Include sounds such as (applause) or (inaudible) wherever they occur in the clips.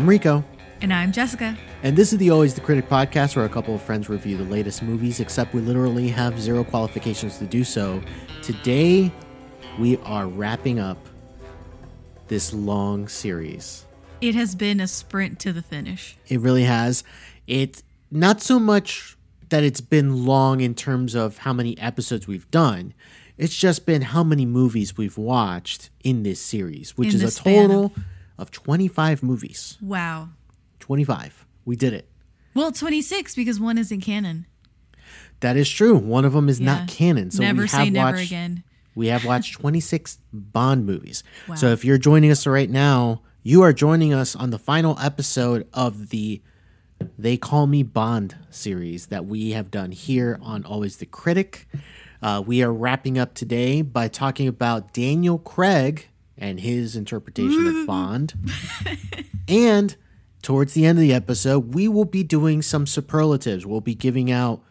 I'm Rico, And I'm Jessica. and this is the Always the Critic podcast where a couple of friends review the latest movies, except we literally have zero qualifications to do so. Today, we are wrapping up this long series. It has been a sprint to the finish. It really has. It's not so much that it's been long in terms of how many episodes we've done. It's just been how many movies we've watched in this series, which In is a total of 25 movies. Wow. 25. We did it. Well, 26 because one isn't canon. That is true. One of them is Yeah. not canon. So never we say have never watched, again. We have watched (laughs) 26 Bond movies. Wow. So if you're joining us right now, you are joining us on the final episode of the They Call Me Bond series that we have done here on Always the Critic. Uh, we are wrapping up today by talking about Daniel Craig and his interpretation of Bond. (laughs) and towards the end of the episode, we will be doing some superlatives. We'll be giving out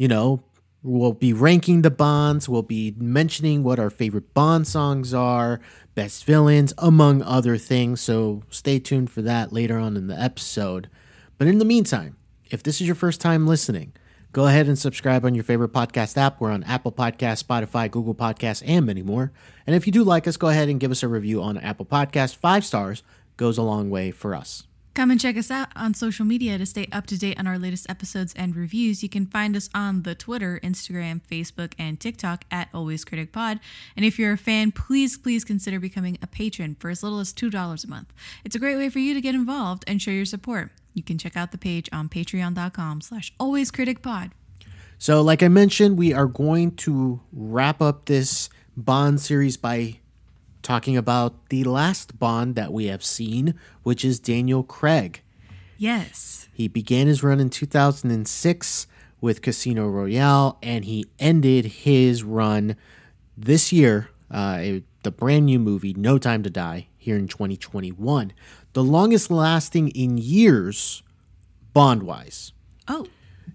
you know, we'll be ranking the Bonds, we'll be mentioning what our favorite Bond songs are, best villains, among other things. So stay tuned for that later on in the episode. But in the meantime, if this is your first time listening, go ahead and subscribe on your favorite podcast app. We're on Apple Podcasts, Spotify, Google Podcasts, and many more. And if you do like us, go ahead and give us a review on Apple Podcasts. Five stars goes a long way for us. Come and check us out on social media to stay up to date on our latest episodes and reviews. You can find us on the Twitter, Instagram, Facebook, and TikTok at Always Critic Pod. And if you're a fan, please, please consider becoming a patron for as little as $2 a month. It's a great way for you to get involved and show your support. You can check out the page on patreon.com slash always critic pod. So, like I mentioned, we are going to wrap up this Bond series by talking about the last Bond that we have seen, which is Daniel Craig. Yes. He began his run in 2006 with Casino Royale, and he ended his run this year, uh, the brand new movie, No Time to Die, here in 2021. The longest lasting in years, Bond wise. Oh,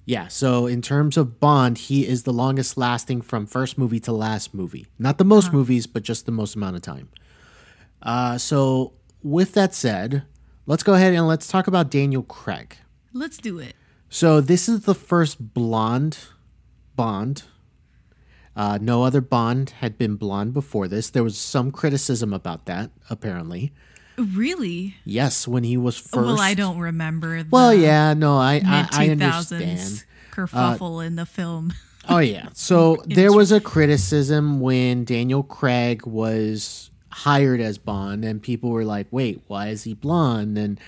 Yeah, so in terms of Bond, he is the longest lasting from first movie to last movie. Not the most movies, but just the most amount of time. Uh, so, with that said, let's go ahead and let's talk about Daniel Craig. let's do it. So, this is the first blonde Bond. Uh, no other Bond had been blonde before this. There was some criticism about that, apparently. Really? Yes, when he was first. Well, I don't remember. The Well, yeah, no, I, I, I understand. kerfuffle in the film. Uh, oh yeah. (laughs) So there was a criticism when Daniel Craig was hired as Bond and people were like, "Wait, why is he blonde?" and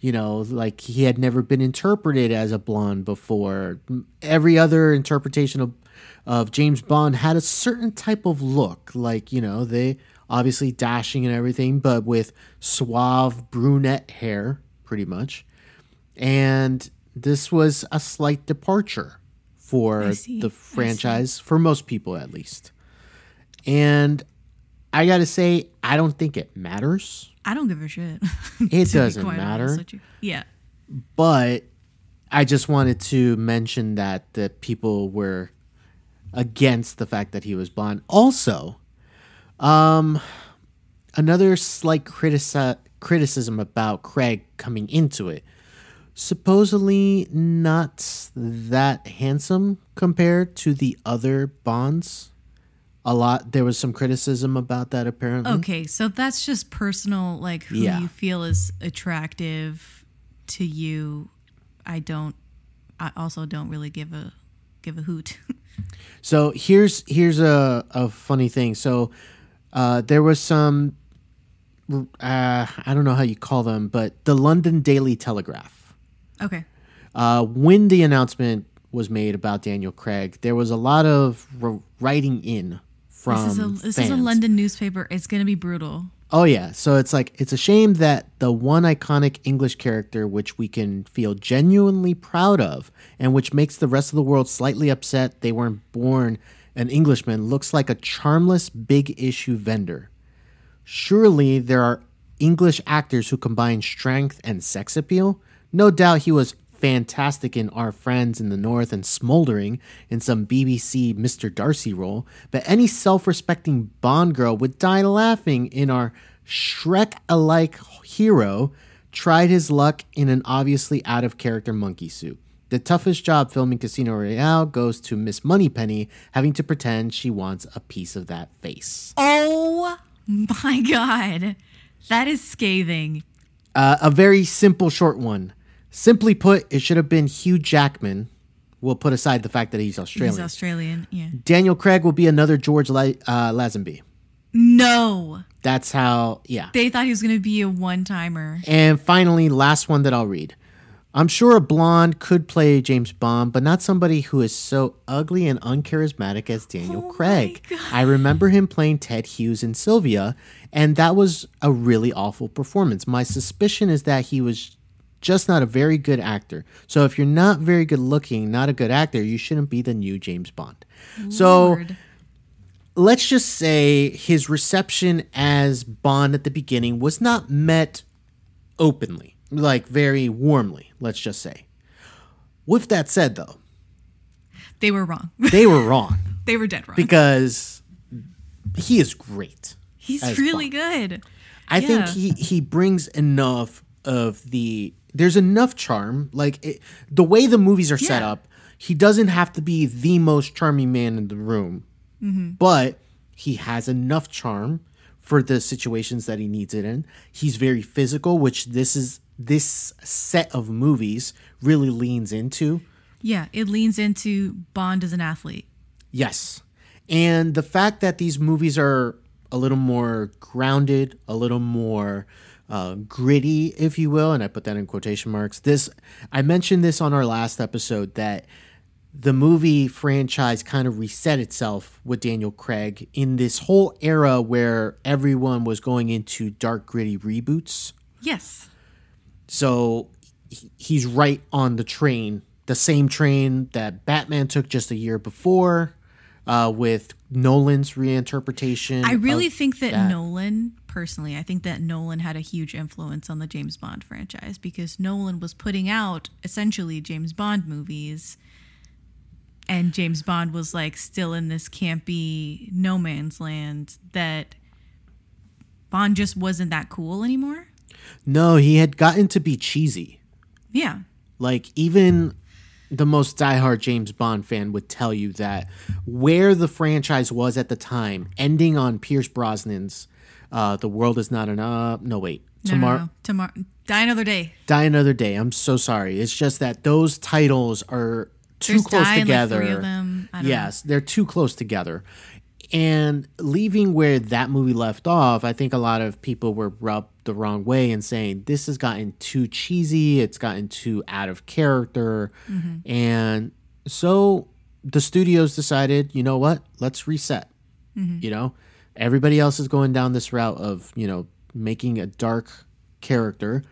you know, like he had never been interpreted as a blonde before. Every other interpretation of of James Bond had a certain type of look, like, you know, they obviously dashing and everything, but with suave brunette hair pretty much. And this was a slight departure for I see, I the franchise, for most people at least. And I got to say, I don't think it matters, I don't give a shit. (laughs) It (laughs) doesn't matter. honest with you. Yeah. but I just wanted to mention that the people were against the fact that he was blonde. Also, um, another slight critici- criticism about Craig coming into it. Supposedly not that handsome compared to the other Bonds. A lot. There was some criticism about that apparently. Okay, so that's just personal, like who Yeah. you feel is attractive to you. I don't. I also don't really give a give a hoot. (laughs) So here's here's a, a funny thing. So uh, there was some uh, I don't know how you call them, but the London Daily Telegraph. okay. Uh, when the announcement was made about Daniel Craig, there was a lot of r- writing in from This is a this is a. London newspaper. It's gonna be brutal. Oh yeah, so it's like it's a shame that the one iconic English character which we can feel genuinely proud of and which makes the rest of the world slightly upset they weren't born an Englishman looks like a charmless big issue vendor. Surely there are English actors who combine strength and sex appeal. No doubt he was fantastic in Our Friends in the North and smoldering in some BBC Mr. Darcy role, but any self respecting Bond girl would die laughing in our Shrek alike hero tried his luck in an obviously out of character monkey suit. The toughest job filming Casino Royale goes to Miss Moneypenny, having to pretend she wants a piece of that face. Oh my god. That is scathing. Uh, a very simple, short one. Simply put, it should have been Hugh Jackman. We'll put aside the fact that he's Australian. He's Australian. Yeah. Daniel Craig will be another George La- uh, Lazenby. No. That's how, yeah. They thought he was going to be a one timer. And finally, last one that I'll read. I'm sure a blonde could play James Bond, but not somebody who is so ugly and uncharismatic as Daniel Oh Craig. I remember him playing Ted Hughes in Sylvia, and that was a really awful performance. My suspicion is that he was just not a very good actor. So if you're not very good looking, not a good actor, you shouldn't be the new James Bond. So let's just say his reception as Bond at the beginning was not met openly, like very warmly, let's just say. With that said, though, they were wrong. (laughs) they were wrong they were dead wrong. because he is great. He's really Bond. good. I think he he brings enough of the there's enough charm like it, the way the movies are set up he doesn't have to be the most charming man in the room Mm-hmm. but he has enough charm for the situations that he needs it in he's very physical which this is this set of movies really leans into Yeah, it leans into Bond as an athlete. Yes. And the fact that these movies are a little more grounded, a little more uh, gritty, if you will, and I put that in quotation marks. This, I mentioned this on our last episode that the movie franchise kind of reset itself with Daniel Craig in this whole era where everyone was going into dark, gritty reboots. Yes. So he's right on the train, the same train that Batman took just a year before, uh, with Nolan's reinterpretation. I really think that, that. Nolan, personally, I think that Nolan had a huge influence on the James Bond franchise because Nolan was putting out essentially James Bond movies. And James Bond was like still in this campy no man's land that Bond just wasn't that cool anymore. No, he had gotten to be cheesy. Yeah. Like even the most diehard James Bond fan would tell you that where the franchise was at the time, ending on Pierce Brosnan's uh, "The World Is Not Enough." No, wait, tomorrow. no, no. Tomorrow. Die another day. Die Another Day. I'm so sorry. It's just that those titles are too There's close like, together. three of them. I don't yes, they're too close together. And leaving where that movie left off, I think a lot of people were rubbed the wrong way and saying this has gotten too cheesy, it's gotten too out of character. Mm-hmm. And so the studios decided, you know what? Let's reset. Mm-hmm. You know, everybody else is going down this route of, you know, making a dark character.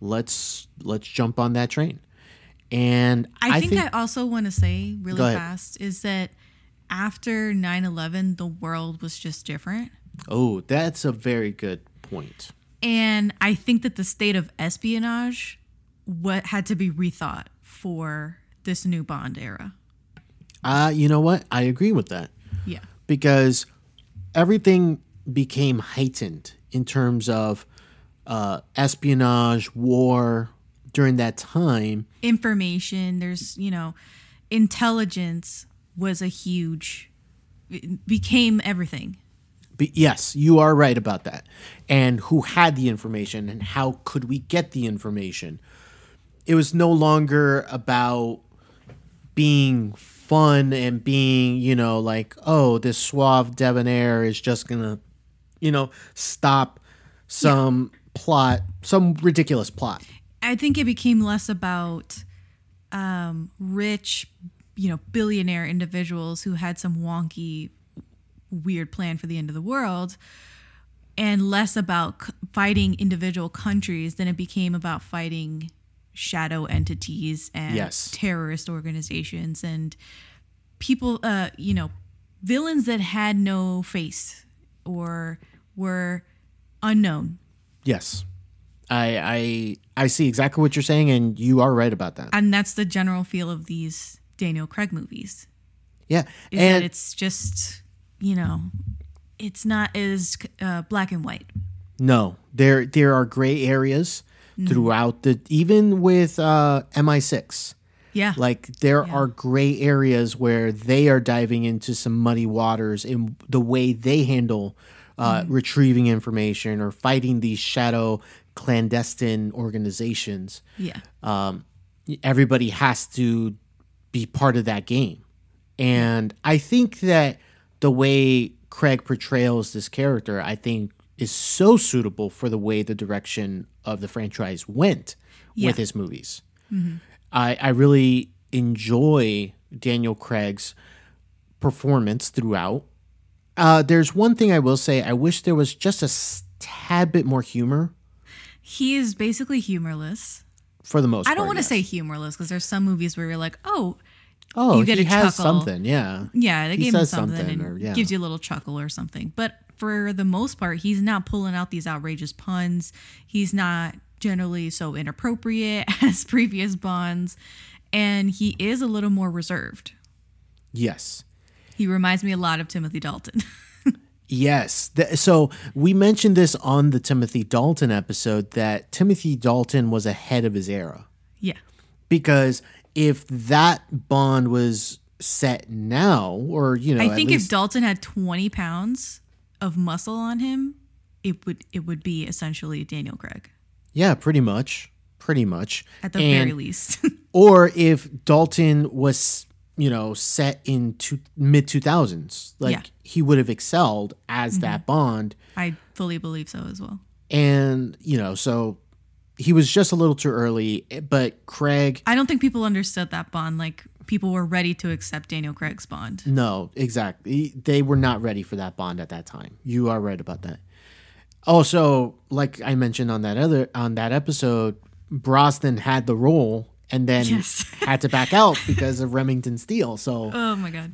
Let's let's jump on that train. And I, think, I also want to say really fast is that after 9-11 the world was just different Oh, that's a very good point. And i think that the state of espionage what had to be rethought for this new bond era Uh, you know what? I agree with that yeah because everything became heightened in terms of uh, espionage, war during that time. information there's you know intelligence was a huge became everything Yes, you are right about that. And who had the information and how could we get the information? It was no longer about being fun and being, you know, like, oh, this suave debonair is just going to, you know, stop some plot, some ridiculous plot. I think it became less about um, rich, you know, billionaire individuals who had some wonky, weird plan for the end of the world, and less about c- fighting individual countries than it became about fighting shadow entities and Yes. terrorist organizations and people, uh, you know, villains that had no face or were unknown. Yes. I I I see exactly what you're saying and you are right about that. and that's the general feel of these Daniel Craig movies. Yeah. Is that And it's just you know, it's not as uh, black and white. no, there there are gray areas. throughout the even with uh, MI6. Yeah. Like there are gray areas where they are diving into some muddy waters in the way they handle uh, retrieving information or fighting these shadow clandestine organizations. yeah. Um, everybody has to be part of that game. And I think that the way Craig portrays this character, I think, is so suitable for the way the direction of the franchise went Yeah. with his movies. I, I really enjoy Daniel Craig's performance throughout. Uh, there's one thing I will say I wish there was just a tad bit more humor He is basically humorless. for the most I don't part, want to yes. say humorless because there's some movies where you're like, oh, oh, you get he a has chuckle. something, yeah. yeah, they He gave him says something, something and or- yeah. gives you a little chuckle or something. But for the most part, he's not pulling out these outrageous puns. He's not generally so inappropriate (laughs) as previous Bonds. And he is a little more reserved. Yes. He reminds me a lot of Timothy Dalton. (laughs) Yes. So we mentioned this on the Timothy Dalton episode that Timothy Dalton was ahead of his era yeah. because if that bond was set now, or you know, I think if Dalton had 20 pounds of muscle on him, it would it would be essentially Daniel Craig yeah, pretty much, pretty much, at the And- very least. (laughs) or if Dalton was you know set in two, mid two thousands, like Yeah. Mm-hmm. he would have excelled as that bond. I fully believe so as well. and you know so he was just a little too early but craig I don't think people understood that Bond. Like people were ready to accept Daniel Craig's Bond. no exactly they were not ready for that bond at that time you are right about that also like i mentioned on that other on that episode brosnan had the role and then Yes. (laughs) had to back out because of Remington Steele so Oh my god.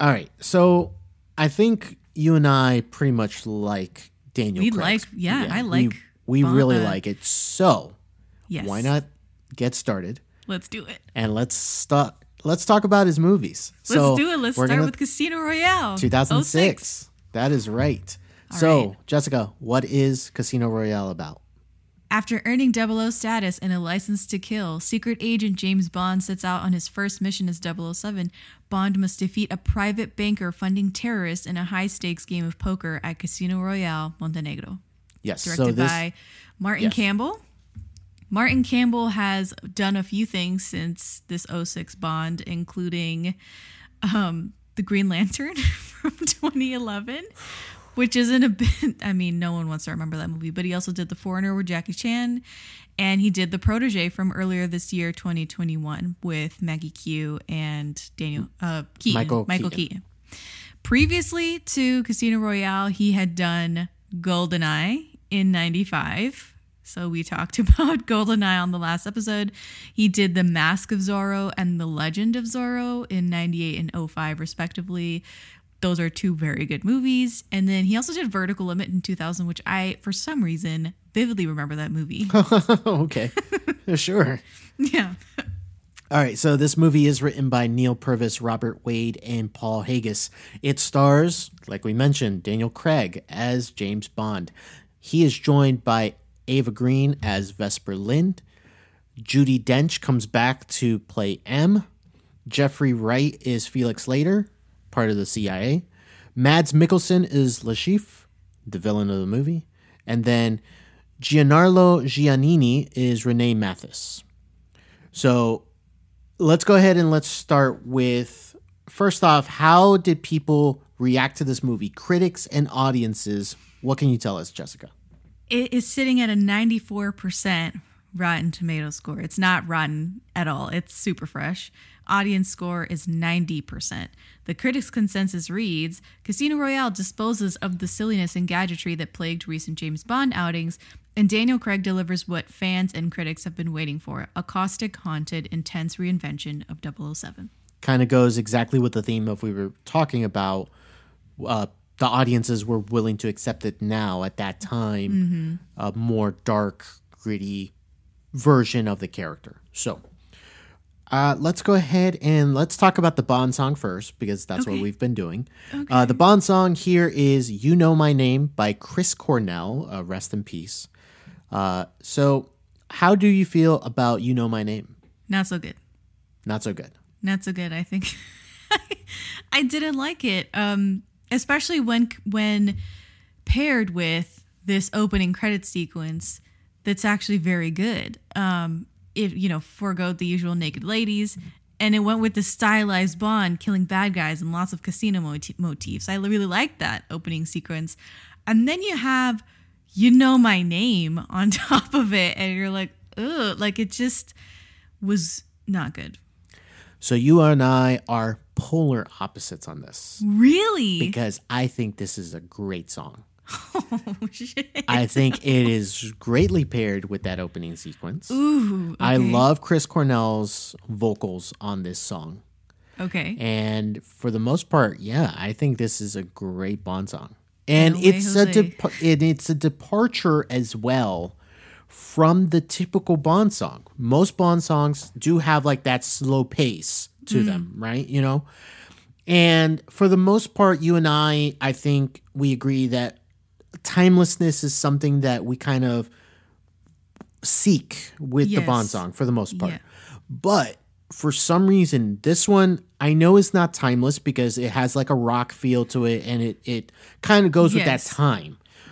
all right so i think you and i pretty much like daniel We Craig's- like- yeah, I we- like we, really like it so Yes. why not get started Let's do it. and let's start. Let's talk about his movies. Let's so do it. Let's start gonna- with Casino Royale. 2006. That is right. so, Jessica, what is Casino Royale about? After earning 00 status and a license to kill, secret agent James Bond sets out on his first mission as 007. Bond must defeat a private banker funding terrorists in a high stakes game of poker at Casino Royale, Montenegro. Yes. Directed so this by Martin Yes. Campbell. Martin Campbell has done a few things since this 06 Bond, including um, The Green Lantern (laughs) from 2011, which isn't a bit, (laughs) I mean, no one wants to remember that movie, but he also did The Foreigner with Jackie Chan, and he did The Protege from earlier this year, 2021, with Maggie Q and Daniel uh, Keaton. Michael Michael Keaton. Keaton. Previously to Casino Royale, he had done GoldenEye in 95. So we talked (laughs) about GoldenEye on the last episode. He did The Mask of Zorro and The Legend of Zorro in 98 and 05, respectively. Those are two very good movies. And then he also did Vertical Limit in 2000, which I, for some reason, vividly remember that movie. (laughs) (laughs) okay. sure. yeah. All right, so this movie is written by Neal Purvis, Robert Wade, and Paul Haggis. It stars, like we mentioned, Daniel Craig as James Bond. He is joined by Eva Green as Vesper Lynd. Judi Dench comes back to play M. Jeffrey Wright is Felix Leiter, part of the CIA. Mads Mikkelsen is Le Chiffre, the villain of the movie. And then Giancarlo Giannini is René Mathis. So let's go ahead and let's start with first off, how did people react to this movie? Critics and audiences. What can you tell us, Jessica? It is sitting at a 94% Rotten Tomato score. It's not rotten at all. It's super fresh. Audience score is 90%. The critics' consensus reads Casino Royale disposes of the silliness and gadgetry that plagued recent James Bond outings, and Daniel Craig delivers what fans and critics have been waiting for a caustic, haunted, intense reinvention of 007. Kind of goes exactly with the theme of we were talking about. Uh, the audiences were willing to accept it now at that time, a more dark, gritty version of the character. So, uh, let's go ahead and let's talk about the Bond song first because that's what we've been doing. Uh, the Bond song here is "You Know My Name" by Chris Cornell. Uh, rest in peace. Uh, so, how do you feel about You Know My Name? Not so good. Not so good. Not so good. I think (laughs) I didn't like it, um, especially when when paired with this opening credit sequence that's actually very good. Um, it you know forego the usual naked ladies, and it went with the stylized Bond killing bad guys and lots of casino moti- motifs. I really liked that opening sequence, and then you have you know my name (laughs) on top of it, and you're like, ugh, like it just was not good. So, you and I are polar opposites on this Really? because I think this is a great song. oh (laughs) shit. I think it is greatly paired with that opening sequence. Ooh. I love Chris Cornell's vocals on this song. Okay. And for the most part, yeah, I think this is a great Bond song. And No way, it's a Jose. dep- and it's a departure as well from the typical Bond song. Most Bond songs do have like that slow pace to Mm. them, right? You know? And for the most part, you and I, I think we agree that timelessness is something that we kind of seek with the Bond song for the most part. Yeah. But for some reason, this one I know is not timeless because it has like a rock feel to it and it, it kind of goes with that Yes.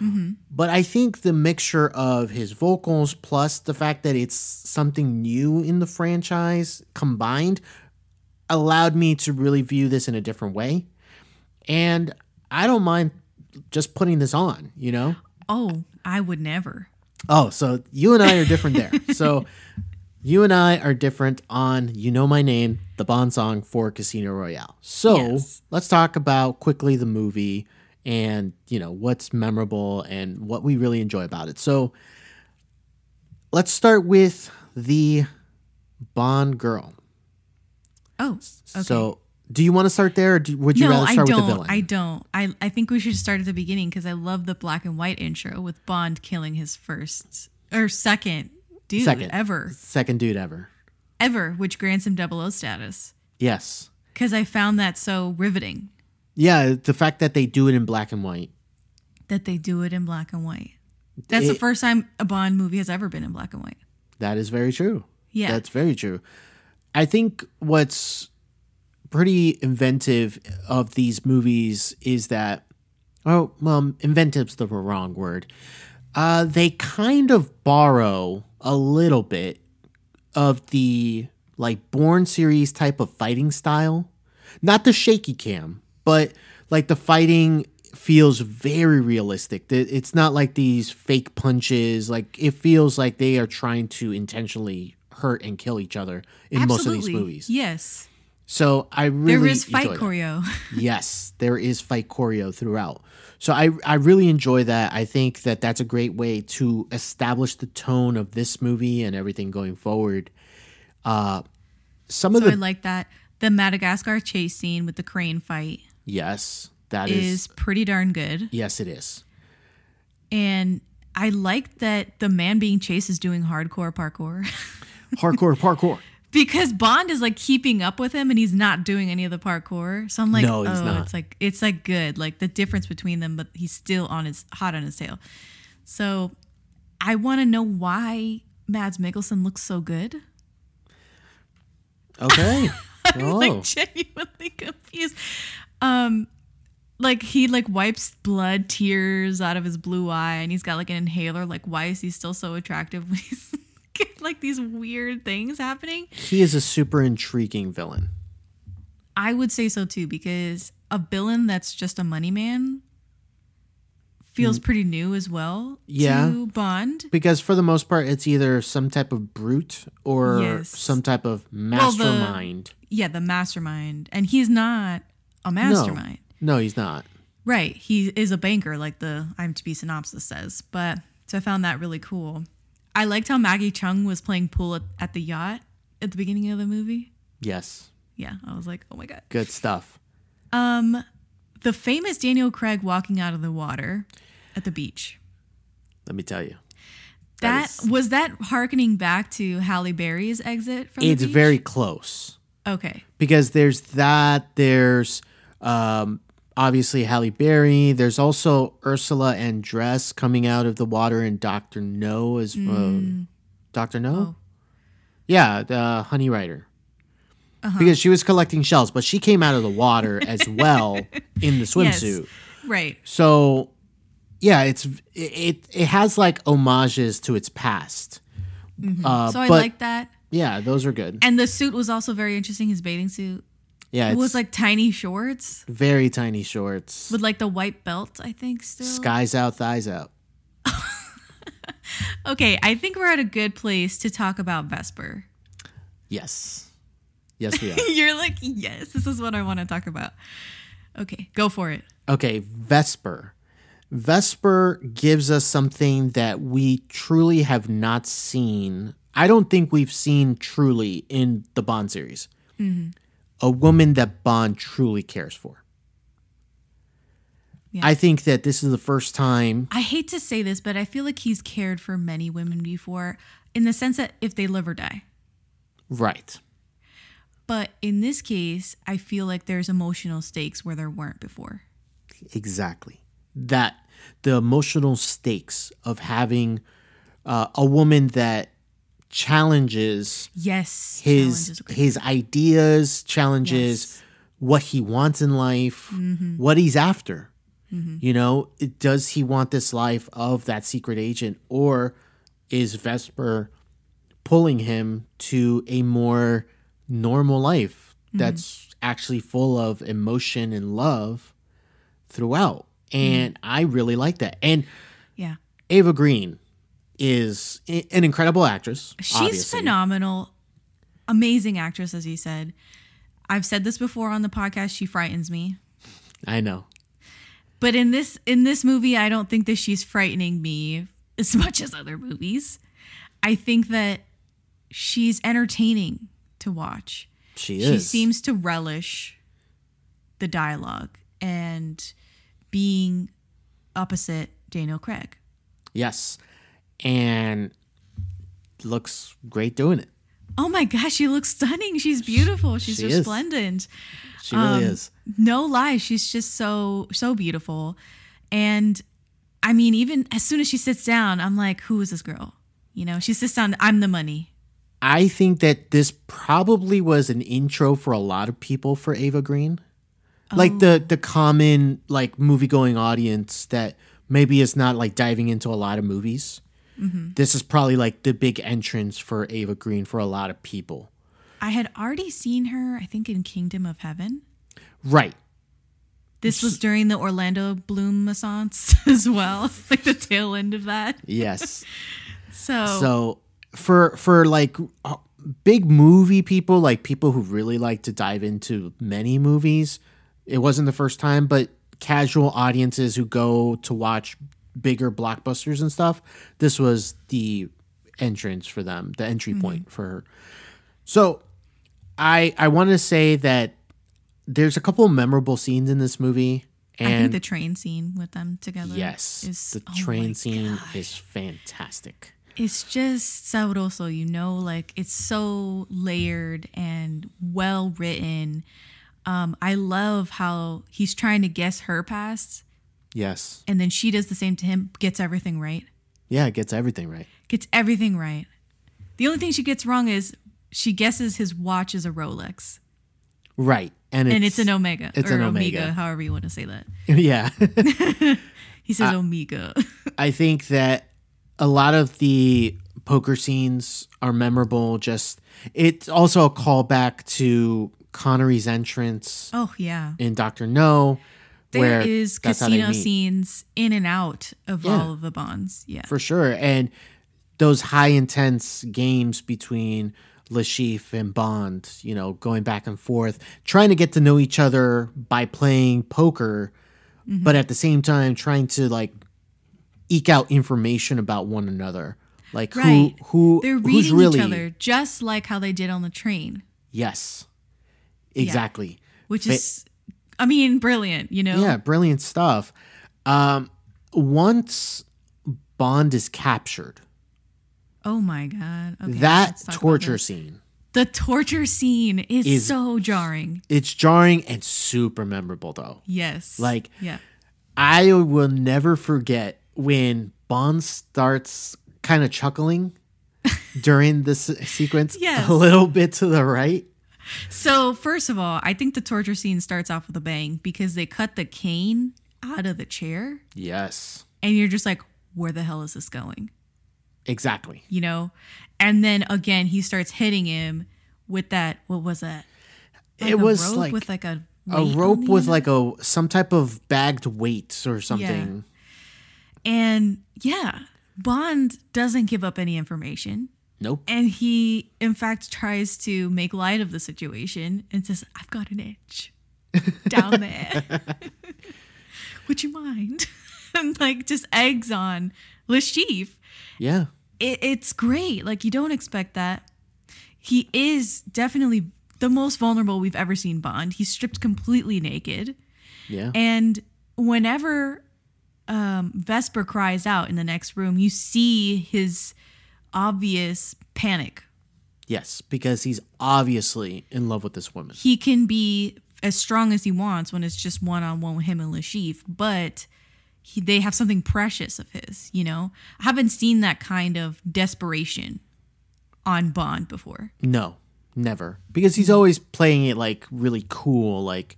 Time. But I think the mixture of his vocals plus the fact that it's something new in the franchise combined allowed me to really view this in a different way. And I don't mind just putting this on, you know? Oh, I would never. Oh, so you and I are different there. (laughs) so you and I are different on You Know My Name, the Bond song for Casino Royale. So Yes. let's talk about quickly the movie and, you know, what's memorable and what we really enjoy about it. So let's start with the Bond girl. Oh. Okay. So do you want to start there or do, would you no, rather start with the villain? I don't. I I think we should start at the beginning because I love the black and white intro with Bond killing his first or second dude Second. ever Second dude ever. ever, which grants him double O status. Yes. Because I found that so riveting Yeah, the fact that they do it in black and white. that they do it in black and white. That's the first time a Bond movie has ever been in black and white. That is very true. Yeah. That's very true. I think what's pretty inventive of these movies is that, oh, well, inventive's the wrong word. Uh, they kind of borrow a little bit of the like Bourne series type of fighting style. Not the shaky cam, but like the fighting feels very realistic. It's not like these fake punches. Like it feels like they are trying to intentionally hurt and kill each other in most of these movies. Yes. So I really There is fight choreo. (laughs) yes, there is fight choreo throughout. So I I really enjoy that. I think that that's a great way to establish the tone of this movie and everything going forward. Uh, some of so I like that. The Madagascar chase scene with the crane fight yes, that is, is pretty darn good. yes, it is. And I like that the man being chased is doing hardcore parkour (laughs) Hardcore parkour. because Bond is like keeping up with him and he's not doing any of the parkour. So I'm like, No, he's oh, not. it's like it's like good, like the difference between them, but he's still on his hot on his tail. So I want to know why Mads Mikkelsen looks so good. Okay. (laughs) I'm oh, like genuinely confused. Um, like he like wipes blood tears out of his blue eye, and he's got like an inhaler. Like, why is he still so attractive? when he's (laughs) like these weird things happening. he is a super intriguing villain. I would say so too, because a villain that's just a money man feels pretty new as well. Mm. Yeah. to Bond. Because for the most part, it's either some type of brute or Yes. some type of the- mastermind. Yeah, the mastermind, and he's not a mastermind. No, he's not. Right. He is a banker, like the IMDb synopsis says. But so I found that really cool. I liked how Maggie Chung was playing pool at, at the yacht at the beginning of the movie. Yes. Yeah, I was like, oh my god. Good stuff. Um, the famous Daniel Craig walking out of the water at the beach. Let me tell you. That, is- was that harkening back to Halle Berry's exit from It's very close. okay. because there's that there's um obviously Halle Berry. There's also Ursula Andress coming out of the water and Doctor No as uh, Doctor No. Oh. Yeah, the Honey Ryder. Because she was collecting shells, but she came out of the water (laughs) as well in the swimsuit. Right. So, yeah, it's it it has like homages to its past. Uh, So I but like that. yeah, those are good. And the suit was also very interesting. His bathing suit. Yeah, It was like tiny shorts very tiny shorts. with like the white belt, I think, still. Skies out, thighs out. (laughs) Okay, I think we're at a good place to talk about Vesper. Yes, yes, we are. (laughs) You're like, yes, this is what I want to talk about. Okay, go for it. Okay, Vesper. Vesper gives us something that we truly have not seen. I don't think we've seen truly in the Bond series. Mm-hmm. A woman that Bond truly cares for. Yeah. I think that this is the first time. I hate to say this, but I feel like he's cared for many women before in the sense that if they live or die. Right. But in this case, I feel like there's emotional stakes where there weren't before. Exactly. That the emotional stakes of having uh, a woman that challenges Yes. his challenge is his ideas, challenges Yes. what he wants in life, mm-hmm. what he's after. Mm-hmm. You know, it, does he want this life of that secret agent, or is Vesper pulling him to a more normal life that's mm-hmm. actually full of emotion and love throughout? And I really like that. And yeah. Eva Green is an incredible actress. She's obviously. phenomenal. Amazing actress, as you said. I've said this before on the podcast. She frightens me. I know. But in this in this movie, I don't think that she's frightening me as much as other movies. I think that she's entertaining to watch. She is. She seems to relish the dialogue and being opposite Daniel Craig. Yes. And looks great doing it. Oh my gosh, she looks stunning. She's beautiful. She's She is. resplendent. She really Um, is. No lie, she's just so so beautiful. And I mean, even as soon as she sits down, I'm like, who is this girl? You know, she sits down, I'm the money. I think that this probably was an intro for a lot of people for Eva Green. Like Oh. the the common like movie going audience that maybe is not like diving into a lot of movies. Mm-hmm. This is probably like the big entrance for Eva Green for a lot of people. I had already seen her, I think, in Kingdom of Heaven. Right. This was during the Orlando Bloom Renaissance (laughs) as well, (laughs) like the tail end of that. Yes. (laughs) So, So for for like uh, big movie people, like people who really like to dive into many movies, it wasn't the first time, but casual audiences who go to watch bigger blockbusters and stuff, this was the entrance for them, the entry point for her. So I I want to say that there's a couple of memorable scenes in this movie I think and the train scene with them together. yes, is the oh train scene gosh. is fantastic. It's just sabroso, you know, like it's so layered and well written. Um, I love how he's trying to guess her past, Yes. and then she does the same to him, gets everything right. Yeah, gets everything right. Gets everything right. The only thing she gets wrong is she guesses his watch is a Rolex. Right. And it's, and it's an Omega. it's or an Omega. however you want to say that. (laughs) yeah. (laughs) He says Omega. I think that a lot of the poker scenes are memorable. Just it's also a callback to Connery's entrance oh yeah. in Doctor No, There is that's how they casino scenes in and out of Yeah. all of the bonds. Yeah. for sure, and those high intense games between Le Chiffre and Bond, you know, going back and forth, trying to get to know each other by playing poker, Mm-hmm. but at the same time trying to like eke out information about one another. Like Right. who who They're who's reading really each other just like how they did on the train, yes, exactly. which Fa- is, I mean, brilliant. You know. Yeah, brilliant stuff. Um, once Bond is captured, Oh my god. Okay, that let's talk about torture scene The torture scene is, Is- so jarring. It's jarring and super memorable though. Yes. Like- yeah. I will never forget when Bond starts kind of chuckling (laughs) during this sequence Yes. a little bit to the right. So, first of all, I think the torture scene starts off with a bang because they cut the cane out of the chair Yes. and you're just like, where the hell is this going? Exactly. You know? And then again, he starts hitting him with that, what was that? Like it a was rope like with like a a rope with end? like a some type of bagged weight or something. and yeah, Bond doesn't give up any information. Nope. And he, in fact, tries to make light of the situation and says, I've got an itch down (laughs) there. (laughs) Would you mind? (laughs) and like just eggs on Le Chiffre. Yeah. It, it's great. Like you don't expect that. He is definitely the most vulnerable we've ever seen Bond. He's stripped completely naked. Yeah. And whenever um, Vesper cries out in the next room, you see his obvious panic. yes, because he's obviously in love with this woman. He can be as strong as he wants when it's just one on one with him and Le Chiffre, but he, they have something precious of his, you know? I haven't seen that kind of desperation on Bond before. No, never. Because he's always playing it like really cool, like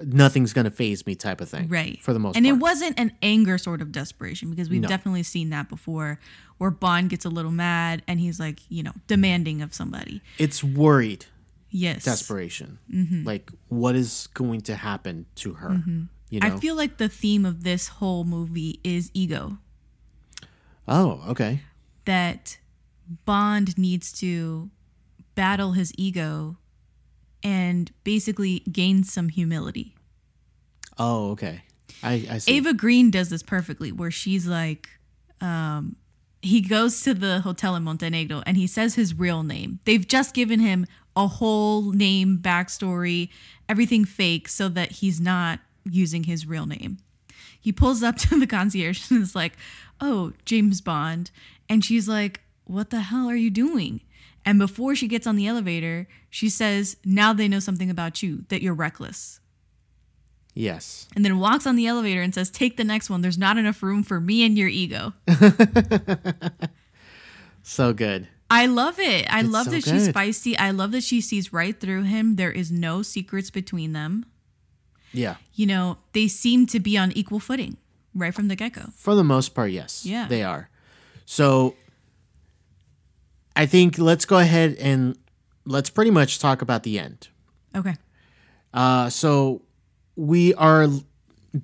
nothing's gonna phase me type of thing. Right. For the most and part. it wasn't an anger sort of desperation because we've No. definitely seen that before where Bond gets a little mad and he's like, you know, demanding of somebody. it's worried Yes. desperation. Like what is going to happen to her? You know? I feel like the theme of this whole movie is ego. oh, okay. That Bond needs to battle his ego and basically gain some humility. Oh, okay. I, I see. Eva Green does this perfectly, where she's like, um, he goes to the hotel in Montenegro and he says his real name. They've just given him a whole name, backstory, everything fake, so that he's not using his real name. He pulls up (laughs) to the concierge and is like, "Oh, James Bond," and she's like, "What the hell are you doing?" And before she gets on the elevator, she says, "Now they know something about you that you're reckless." Yes. and then walks on the elevator and says, Take the next one. There's not enough room for me and your ego. (laughs) So good. I love it. I It's love so that she's good. spicy. I love that she sees right through him. There is no secrets between them. Yeah. You know, they seem to be on equal footing right from the get go. For the most part, yes. Yeah. They are. So I think let's go ahead and let's pretty much talk about the end. Okay. Uh, so we are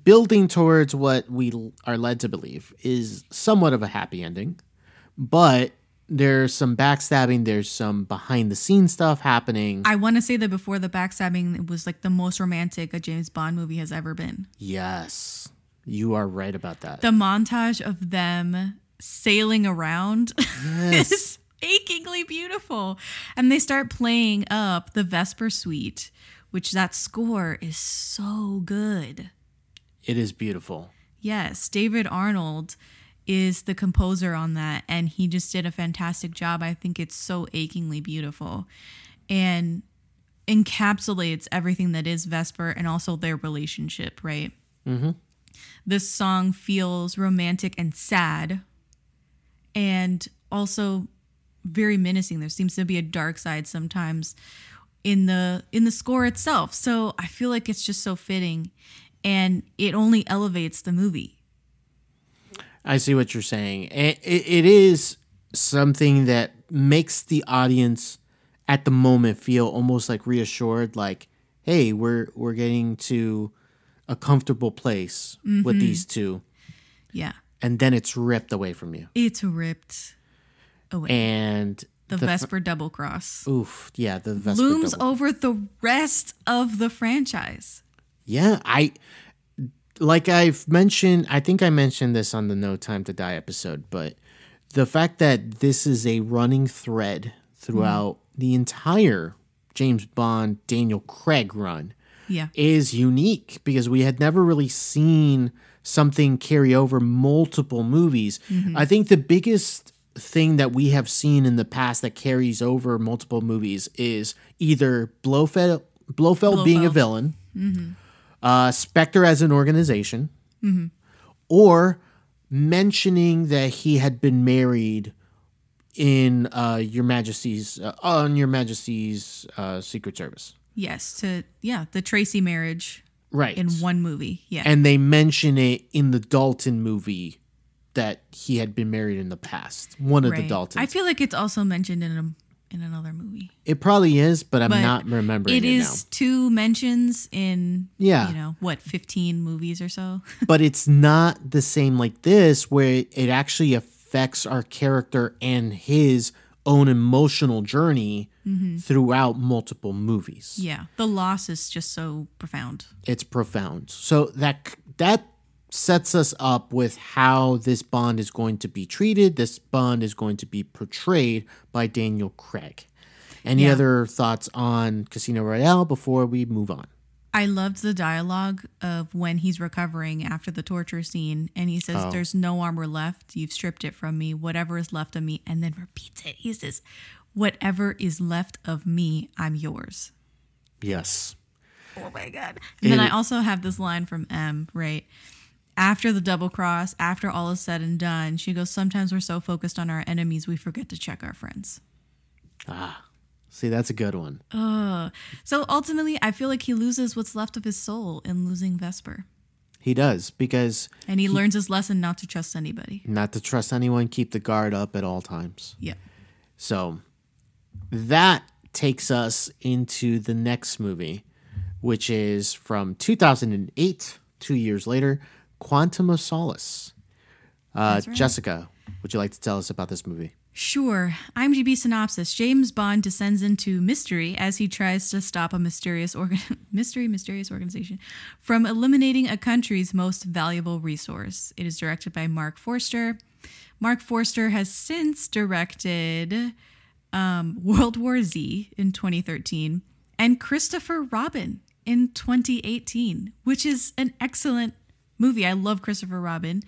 building towards what we are led to believe is somewhat of a happy ending, but there's some backstabbing, there's some behind the scenes stuff happening. I want to say that before the backstabbing, it was like the most romantic a James Bond movie has ever been. yes, you are right about that. The montage of them sailing around (laughs) Yes. is achingly beautiful. And they start playing up the Vesper Suite, which that score is so good. it is beautiful. Yes, David Arnold is the composer on that, and he just did a fantastic job. I think it's so achingly beautiful and encapsulates everything that is Vesper and also their relationship, right? Mm-hmm. This song feels romantic and sad, and also very menacing. There seems to be a dark side sometimes in the in the score itself. So I feel like it's just so fitting and it only elevates the movie. I see what you're saying. It, it, it is something that makes the audience at the moment feel almost like reassured, like, "Hey, we're we're getting to a comfortable place with mm-hmm. these two, Yeah. and then it's ripped away from you. It's ripped away. And the, the fr- Vesper double cross oof, yeah, the Vesper looms double- over the rest of the franchise. Yeah, I like I've mentioned, I think I mentioned this on the No Time to Die episode, but the fact that this is a running thread throughout mm-hmm. the entire James Bond Daniel Craig run Yeah. is unique because we had never really seen something carry over multiple movies. Mm-hmm. I think the biggest thing that we have seen in the past that carries over multiple movies is either Blofeld, Blofeld, being a Blofeld. villain, uh, Spectre as an organization, or mentioning that he had been married in uh, Your Majesty's uh, on Your Majesty's uh, Secret Service. Yes, to yeah, the Tracy marriage Right. in one movie. Yeah. and they mention it in the Dalton movie that he had been married in the past. One of the. Daltons. I feel like it's also mentioned in a, in another movie. it probably is, but I'm But not remembering it, It is two mentions in Yeah. you know, what, 15 movies or so. (laughs) But it's not the same like this, where it actually affects our character and his own emotional journey mm-hmm. throughout multiple movies. yeah. The loss is just so profound. It's profound. So that that sets us up with how this Bond is going to be treated. This Bond is going to be portrayed by Daniel Craig. Any Yeah. other thoughts on Casino Royale before we move on? I loved the dialogue of when he's recovering after the torture scene and he says, Oh. There's no armor left. You've stripped it from me. Whatever is left of me. And then repeats it. He says, Whatever is left of me, I'm yours. Yes. Oh my God. And then I also have this line from M, right? After the double cross, after all is said and done, she goes, Sometimes we're so focused on our enemies, we forget to check our friends. Ah, see, that's a good one. Uh, so ultimately, I feel like he loses what's left of his soul in losing Vesper. He does because And he learns his lesson not to trust anybody. not to trust anyone, keep the guard up at all times. Yeah. So that takes us into the next movie, which is from 2008, two years later, Quantum of Solace. Uh, right. Jessica, would you like to tell us about this movie? Sure. IMDb synopsis: James Bond descends into mystery as he tries to stop a mysterious organ- (laughs) mystery mysterious organization from eliminating a country's most valuable resource. It is directed by Marc Forster. Marc Forster has since directed um, World War Z in 2013 and Christopher Robin in 2018, which is an excellent movie. I love Christopher Robin.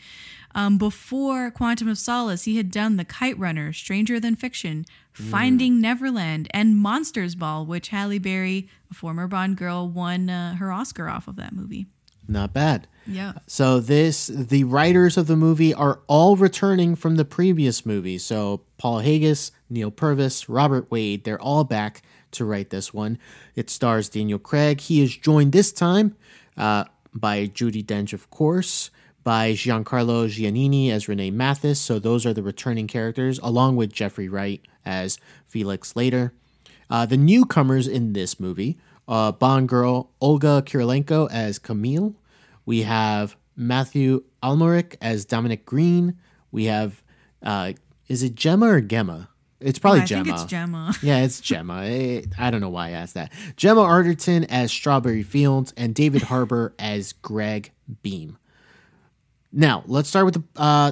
Um, before Quantum of Solace, he had done The Kite Runner, Stranger Than Fiction, Finding Neverland, and Monsters Ball, which Halle Berry, a former Bond girl, won uh, her Oscar off of that movie. Not bad. Yeah. So this the writers of the movie are all returning from the previous movie. So Paul Haggis, Neal Purvis, Robert Wade, they're all back to write this one. It stars Daniel Craig. He is joined this time uh, by Judi Dench, of course, by Giancarlo Giannini as René Mathis. So those are the returning characters, along with Jeffrey Wright as Felix Leiter. Uh, the newcomers in this movie, uh, Bond girl Olga Kurilenko as Camille. We have Mathieu Amalric as Dominic Green. We have, uh, is it Gemma or Gemma? It's probably I Gemma. think it's Gemma. (laughs) Yeah, it's Gemma. Eh, I don't know why I asked that. Gemma Arterton as Strawberry Fields and David (laughs) Harbour as Greg Beam. Now, let's start with the uh,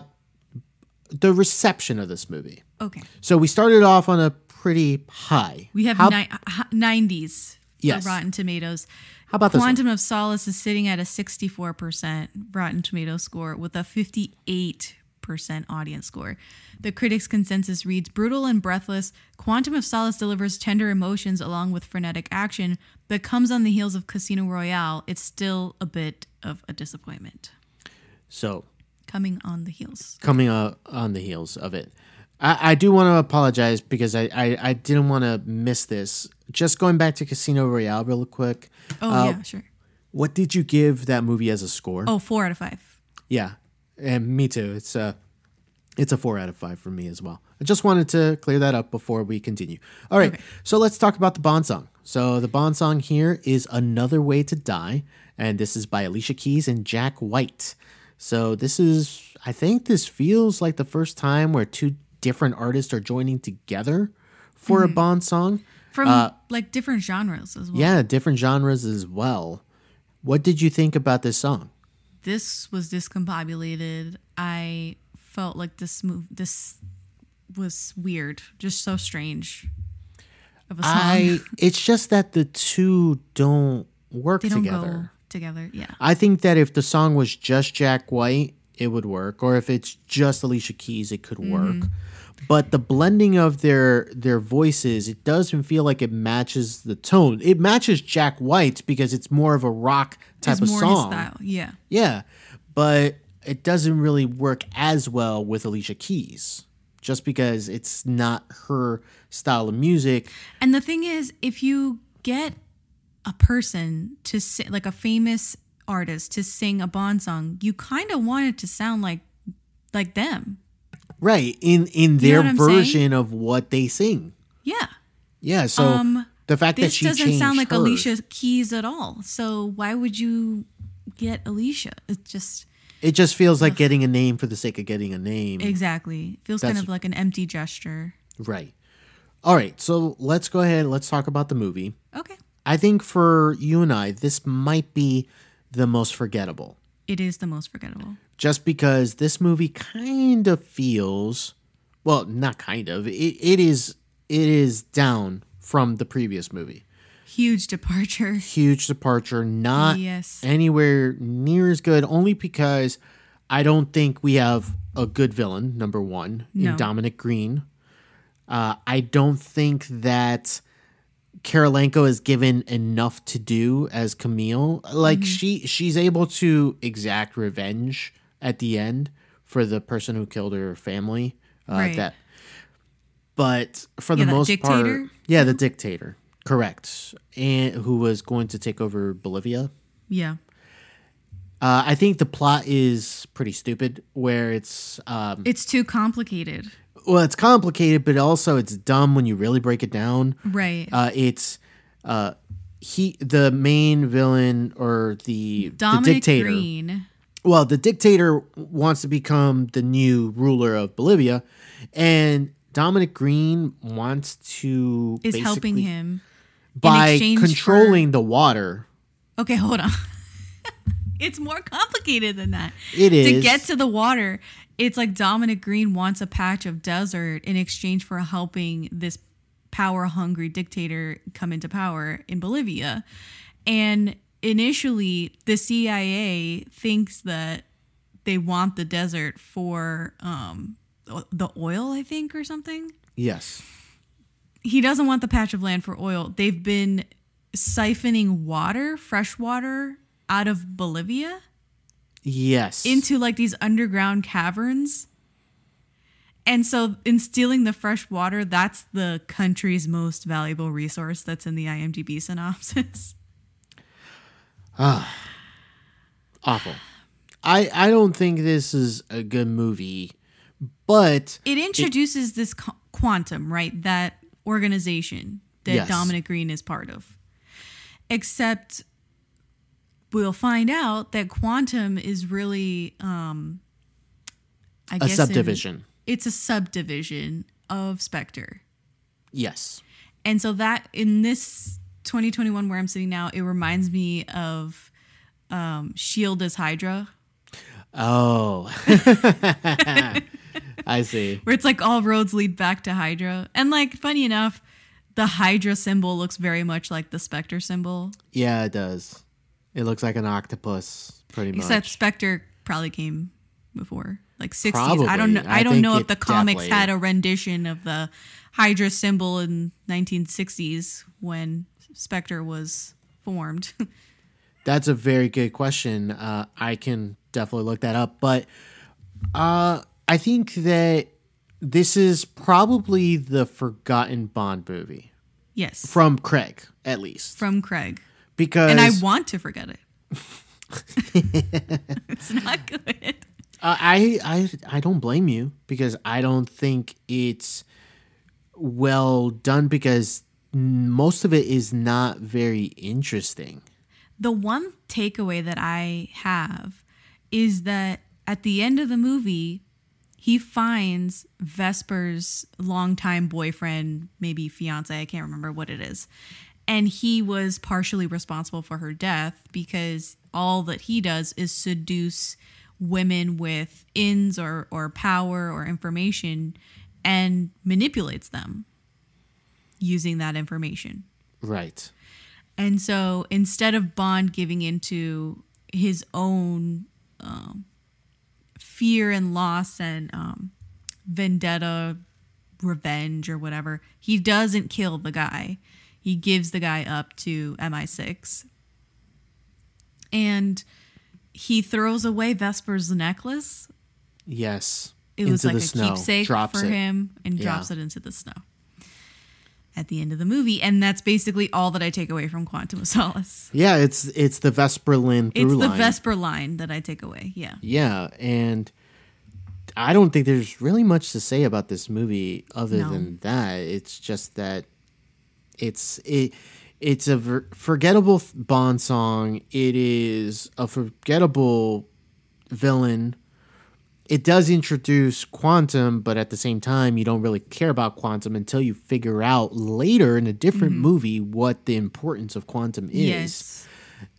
the reception of this movie. Okay. So we started off on a pretty high. We have How- ni- 90s Yes. for Rotten Tomatoes. How about? Quantum of Solace is sitting at a 64% Rotten Tomato score with a 58% audience score. The critics' consensus reads brutal and breathless. Quantum of Solace delivers tender emotions along with frenetic action, but comes on the heels of Casino Royale. It's still a bit of a disappointment. So Coming on the heels. coming uh, on the heels of it. I, I do want to apologize because I, I, I didn't want to miss this. Just going back to Casino Royale real quick. Oh, Uh, yeah, sure. What did you give that movie as a score? Oh, four out of five. Yeah, and me too. It's a it's a four out of five for me as well. I just wanted to clear that up before we continue. All right, Okay. so let's talk about the Bond song. So the Bond song here is "Another Way to Die," and this is by Alicia Keys and Jack White. So this is, I think, this feels like the first time where two different artists are joining together for a Bond song. From like different genres as well. Uh, Yeah, different genres as well. What did you think about this song? This was discombobulated. I felt like this move this was weird, just so strange of a song. I (laughs) it's just that the two don't work they don't together. go together. Yeah. I think that if the song was just Jack White, it would work, or if it's just Alicia Keys, it could work. Mm-hmm. But the blending of their their voices, it doesn't feel like it matches the tone. It matches Jack White's because it's more of a rock type It's of song. style. Yeah. Yeah, but it doesn't really work as well with Alicia Keys, just because it's not her style of music. And the thing is, if you get a person to sing, like a famous artist to sing a Bond song, you kind of want it to sound like like them. Right in in their I'm saying? version of what they sing. Yeah. Yeah, so Um, the fact that This she doesn't sound like hers- Alicia Keys at all. So why would you get Alicia? It just It just feels like getting a name for the sake of getting a name. exactly feels kind of like an empty gesture. Right. All right, so let's go ahead. Let's talk about the movie. Okay. I think for you and I, this might be the most forgettable. It is the most forgettable. Just because this movie kind of feels well not kind of it, it is it is down from the previous movie Huge departure. (laughs) huge departure not Yes. anywhere near as good only because i don't think we have a good villain number one No. in dominic green uh, i don't think that Kurilenko is given enough to do as Camille. Like Mm-hmm. she she's able to exact revenge at the end for the person who killed her family. Uh, Right. That, but for Yeah, the most part, yeah, the dictator, correct, and who was going to take over Bolivia. Yeah. Uh, I think the plot is pretty stupid. Where it's um, It's too complicated. well, it's complicated, but also it's dumb when you really break it down. Right. Uh, it's uh, he, the main villain or the, the dictator. Green. Well, the dictator wants to become the new ruler of Bolivia, and Dominic Green wants to is helping him by controlling the water. Okay, hold on. (laughs) it's more complicated than that. It is To get to the water, it's like Dominic Green wants a patch of desert in exchange for helping this power hungry dictator come into power in Bolivia. And initially, the CIA thinks that they want the desert for um, the oil, I think, or something. yes, he doesn't want the patch of land for oil. They've been siphoning water, fresh water, out of Bolivia yes, into like these underground caverns. And so, in stealing the fresh water, that's the country's most valuable resource that's in the IMDb synopsis. (laughs) awful. I I don't think this is a good movie, but It introduces this co- quantum, right? That organization that Yes. Dominic Green is part of. Except we'll find out that quantum is really um I a guess in- subdivision. it's a subdivision of Spectre. yes. And so that in this 2021 where I'm sitting now, it reminds me of um Shield as Hydra, Oh, (laughs) I see. where it's like all roads lead back to Hydra. And like funny enough, the Hydra symbol looks very much like the Spectre symbol. Yeah, it does. It looks like an octopus, pretty much. Except Spectre probably came before, like 60s. I don't know. I, I don't know if the comics definitely- had a rendition of the Hydra symbol in 1960s when Spectre was formed. (laughs) That's a very good question. Uh, I can definitely look that up, but uh, I think that this is probably the forgotten Bond movie yes, from Craig, at least, from Craig, because and I want to forget it. (laughs) it's not good. Uh, I I I don't blame you because I don't think it's well done because most of it is not very interesting. The one takeaway that I have is that at the end of the movie, he finds Vesper's longtime boyfriend, maybe fiance, I can't remember what it is. And he was partially responsible for her death because all that he does is seduce women with ins or, or power or information and manipulates them using that information. Right. And so instead of Bond giving into his own um, fear and loss and um, vendetta, revenge or whatever, he doesn't kill the guy. He gives the guy up to MI6. And he throws away Vesper's necklace. Yes. It was like a snow, keepsake drops for it. him and Yeah. drops it into the snow at the end of the movie. And that's basically all that I take away from Quantum of Solace. Yeah, it's it's the Vesper Lynd through line. It's the line. Vesper line that I take away. Yeah. Yeah, and I don't think there's really much to say about this movie other No. than that. It's just that it's it it's a ver- forgettable th- Bond song. It is a forgettable villain. It does introduce Quantum, but at the same time, you don't really care about Quantum until you figure out later in a different movie what the importance of Quantum is Mm-hmm. Yes.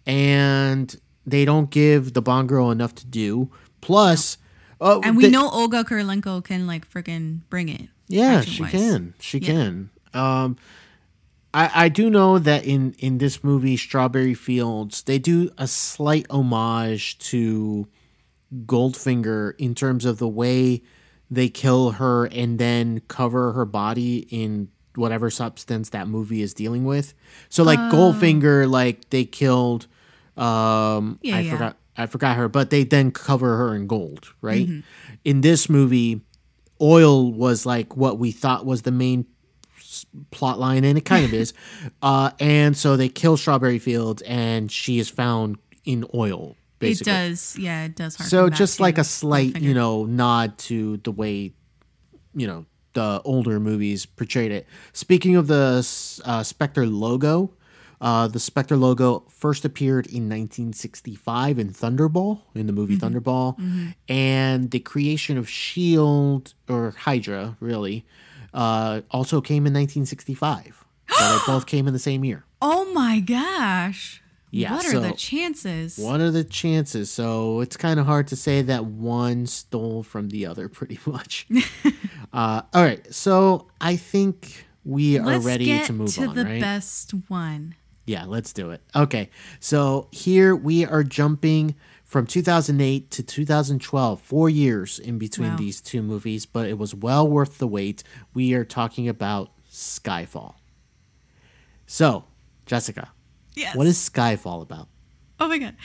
and they don't give the Bond girl enough to do. Plus, oh, And we they- know Olga Kurilenko can like freaking bring it. yeah, she can, she Yeah. can. Um, I I do know that in in this movie, Strawberry Fields, they do a slight homage to Goldfinger in terms of the way they kill her and then cover her body in whatever substance that movie is dealing with. So like Goldfinger, like they killed um Yeah, I yeah. forgot I forgot her, but they then cover her in gold, right? In this movie, oil was like what we thought was the main s- plot line and it kind of (laughs) is. Uh and so they kill Strawberry Fields and she is found in oil basically. It does. Yeah, it does. So just like a slight, you know, nod to the way, you know, the older movies portrayed it. Speaking of the uh, Spectre logo, uh, the Spectre logo first appeared in 1965 in Thunderball, in the movie Mm-hmm. Thunderball, and the creation of Shield or Hydra, really, uh, also came in 1965. (gasps) so they both came in the same year. Oh my gosh. Yeah, What are the chances? What are the chances? So it's kind of hard to say that one stole from the other, (laughs) pretty much. (laughs) uh, all right, so I think we are Let's ready to move on to on, the right? best one. Yeah, let's do it. Okay, so here we are jumping from 2008 to 2012, four years in between Wow. these two movies, but it was well worth the wait. We are talking about Skyfall. So, Jessica, Yes. what is Skyfall about? Oh my god.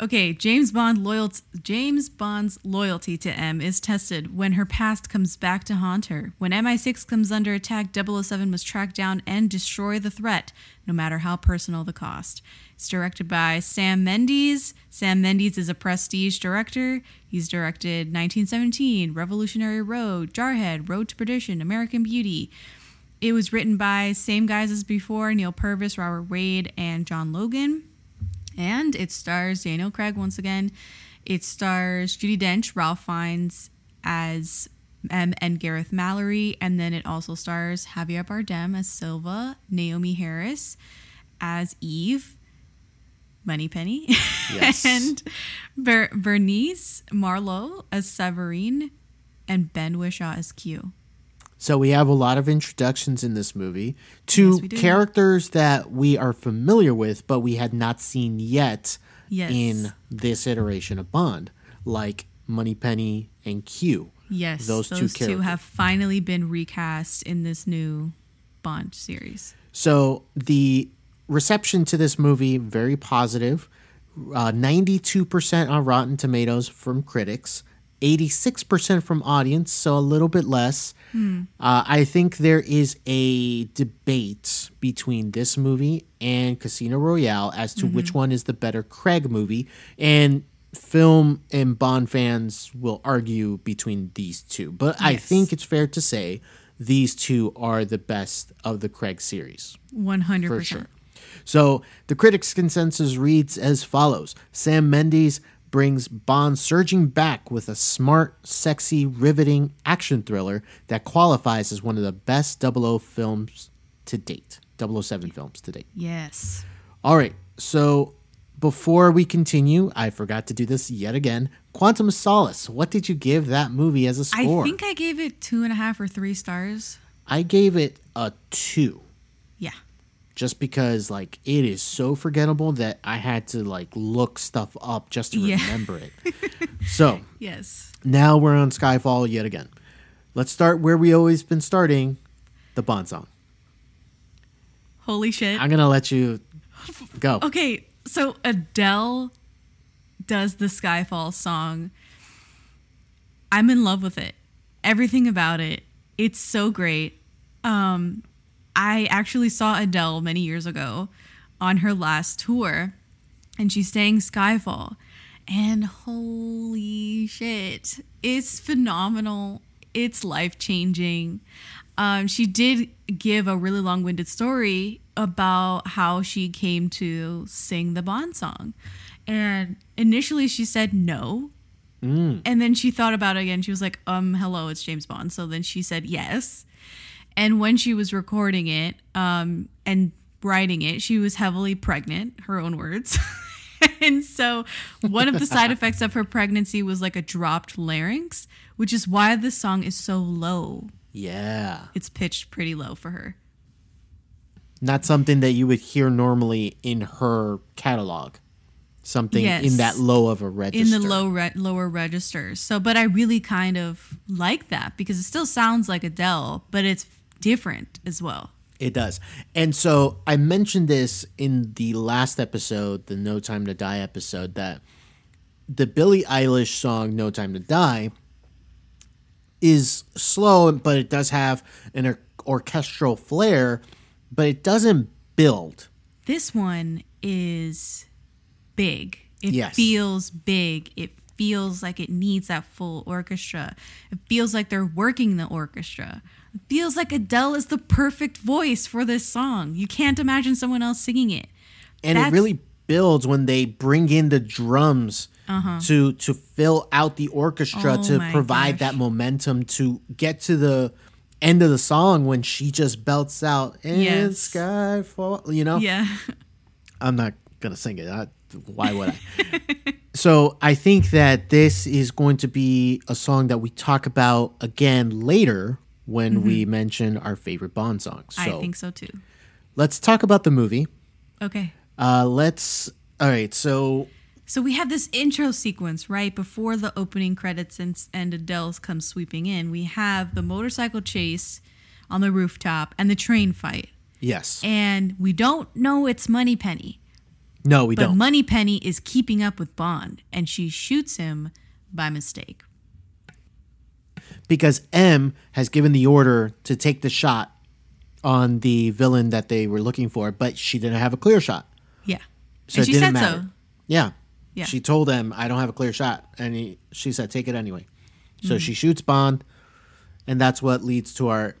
Okay, James Bond loyalty James Bond's loyalty to M is tested when her past comes back to haunt her. When MI6 comes under attack, 007 must track down and destroy the threat, no matter how personal the cost. It's directed by Sam Mendes. Sam Mendes is a prestige director. He's directed 1917, Revolutionary Road, Jarhead, Road to Perdition, American Beauty. It was written by same guys as before, Neal Purvis, Robert Wade, and John Logan. And it stars Daniel Craig once again. It stars Judi Dench, Ralph Fiennes as M and Gareth Mallory, and then it also stars Javier Bardem as Silva, Naomie Harris as Eve, Moneypenny, Yes. (laughs) and Ber- Bérénice Marlohe as Severine, and Ben Whishaw as Q. So we have a lot of introductions in this movie to Yes, characters that we are familiar with, but we had not seen yet Yes. in this iteration of Bond, like Moneypenny and Q. Yes, Those those, two two, characters. have finally been recast in this new Bond series. So the reception to this movie very positive. Uh, 92% on Rotten Tomatoes from critics, 86% from audience, so a little bit less. Uh, I think there is a debate between this movie and Casino Royale as to which one is the better Craig movie, and film and Bond fans will argue between these two. But I think it's fair to say these two are the best of the Craig series. One hundred For percent. sure. So the critics' consensus reads as follows Sam Mendes brings Bond surging back with a smart, sexy, riveting action thriller that qualifies as one of the best 00 films to date. 007 films to date. Yes. All right. So before we continue, I forgot to do this yet again. Quantum Solace. What did you give that movie as a score? I think I gave it two and a half or three stars. I gave it a two. Just because like it is so forgettable that I had to like look stuff up just to Yeah. remember it. so, (laughs) Yes. Now we're on Skyfall yet again. Let's start where we always been starting, the Bond song. Holy shit. I'm gonna let you (laughs) go. Okay, so Adele does the Skyfall song. I'm in love with it. Everything about it. It's so great. Um I actually saw Adele many years ago on her last tour and she sang Skyfall. And holy shit, it's phenomenal. It's life changing. Um, she did give a really long winded story about how she came to sing the Bond song. And initially she said no. And then she thought about it again. She was like, um, hello, it's James Bond. So then she said yes. And when she was recording it um, and writing it, she was heavily pregnant, her own words. (laughs) and so one of the side effects of her pregnancy was like a dropped larynx, which is why the song is so low. Yeah. It's pitched pretty low for her. Not something that you would hear normally in her catalog. Something Yes. in that low of a register. in the low re- lower registers. So, but I really kind of like that because it still sounds like Adele, but it's different as well. It does. And so I mentioned this in the last episode, the No Time to Die episode, that the Billie Eilish song No Time to Die is slow, but it does have an or- orchestral flair, but it doesn't build. This one is big. It Yes. feels big. It feels like it needs that full orchestra. It feels like they're working the orchestra. It feels like Adele is the perfect voice for this song. You can't imagine someone else singing it. And That's- it really builds when they bring in the drums to to fill out the orchestra Uh-huh. Oh to provide gosh. that momentum to get to the end of the song when she just belts out and Yes. skyfall you know Yeah. (laughs) i'm not gonna sing it I, why would i (laughs) so i think that this is going to be a song that we talk about again later when we mention our favorite bond songs so Mm-hmm. I think so too. let's talk about the movie Okay. uh let's all right so So we have this intro sequence right before the opening credits and, and Adele comes sweeping in. We have the motorcycle chase on the rooftop and the train fight. yes And we don't know it's Moneypenny, no we but don't Moneypenny is keeping up with Bond and she shoots him by mistake. Because M has given the order to take the shot on the villain that they were looking for, but she didn't have a clear shot. Yeah. So and it she didn't said matter. so. Yeah. Yeah. She told him, I don't have a clear shot. And he, she said, take it anyway. So Mm-hmm. she shoots Bond, and that's what leads to our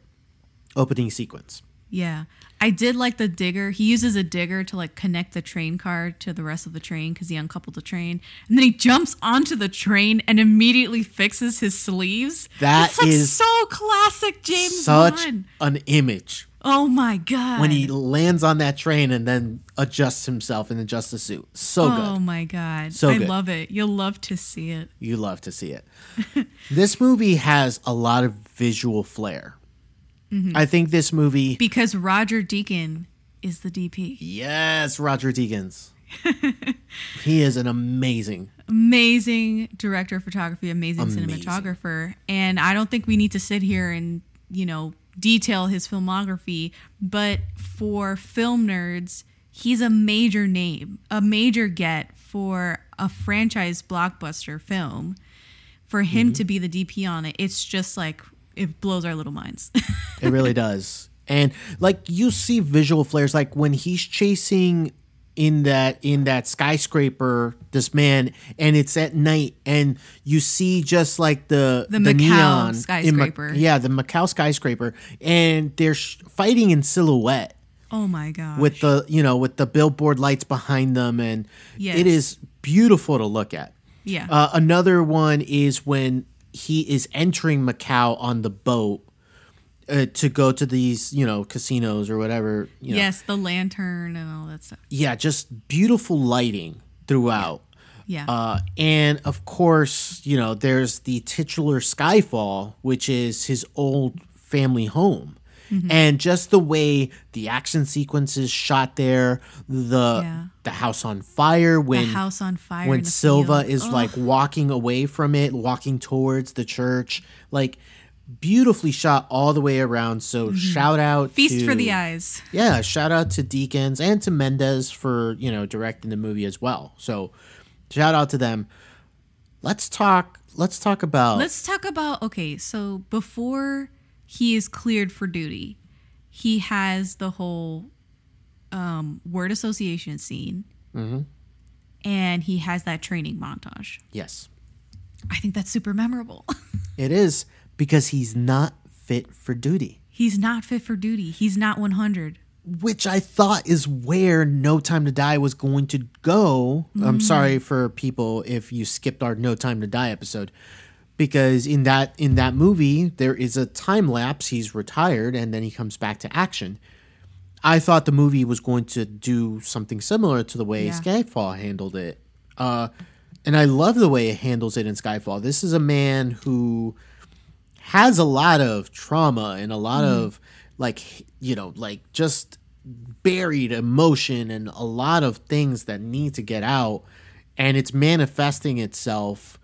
opening sequence. Yeah. I did like the digger. He uses a digger to like connect the train car to the rest of the train because he uncoupled the train. And then he jumps onto the train and immediately fixes his sleeves. That It's like is so classic James Such Bond. an image Oh my god. when he lands on that train and then adjusts himself and adjusts the suit. So Oh good. Oh my god. So I good. love it. You'll love to see it. You love to see it. (laughs) this movie has a lot of visual flair. Mm-hmm. I think this movie Because Roger Deacon is the DP. Yes, Roger Deakins. (laughs) he is an amazing. amazing director of photography, amazing, Amazing. cinematographer. And I don't think we need to sit here and, you know, detail his filmography, but for film nerds, he's a major name, a major get for a franchise blockbuster film. For him Mm-hmm. to be the DP on it, it's just like it blows our little minds. (laughs) It really does. And like you see visual flares like when he's chasing in that in that skyscraper this man and it's at night and you see just like the The Macau neon in skyscraper. yeah, the Macau skyscraper and they're sh- fighting in silhouette. oh my god. with the you know with the billboard lights behind them and Yes. it is beautiful to look at yeah. uh, another one is when he is entering macau on the boat uh, to go to these you know casinos or whatever you know. yes, the lantern and all that stuff. yeah just beautiful lighting throughout Yeah. uh, and of course you know there's the titular skyfall which is his old family home And just the way the action sequences shot there, the Yeah. the house on fire when the house on fire. when Silva field. is Ugh. like walking away from it, walking towards the church, like beautifully shot all the way around. So shout out Mm-hmm. feast to, for the eyes. Yeah, shout out to Deakins and to Mendes for, you know, directing the movie as well. So shout out to them. Let's talk let's talk about Let's talk about okay. So before he is cleared for duty, he has the whole um, word association scene, Mm-hmm. and he has that training montage. Yes. I think that's super memorable. (laughs) It is because he's not fit for duty. He's not fit for duty. He's not 100. which I thought is where No Time to Die was going to go. I'm sorry for people if you skipped our No Time to Die episode because in that in that movie there is a time lapse he's retired and then he comes back to action. I thought the movie was going to do something similar to the way Yeah. Skyfall handled it. Uh and I love the way it handles it in Skyfall. This is a man who has a lot of trauma and a lot of like you know like just buried emotion and a lot of things that need to get out and it's manifesting itself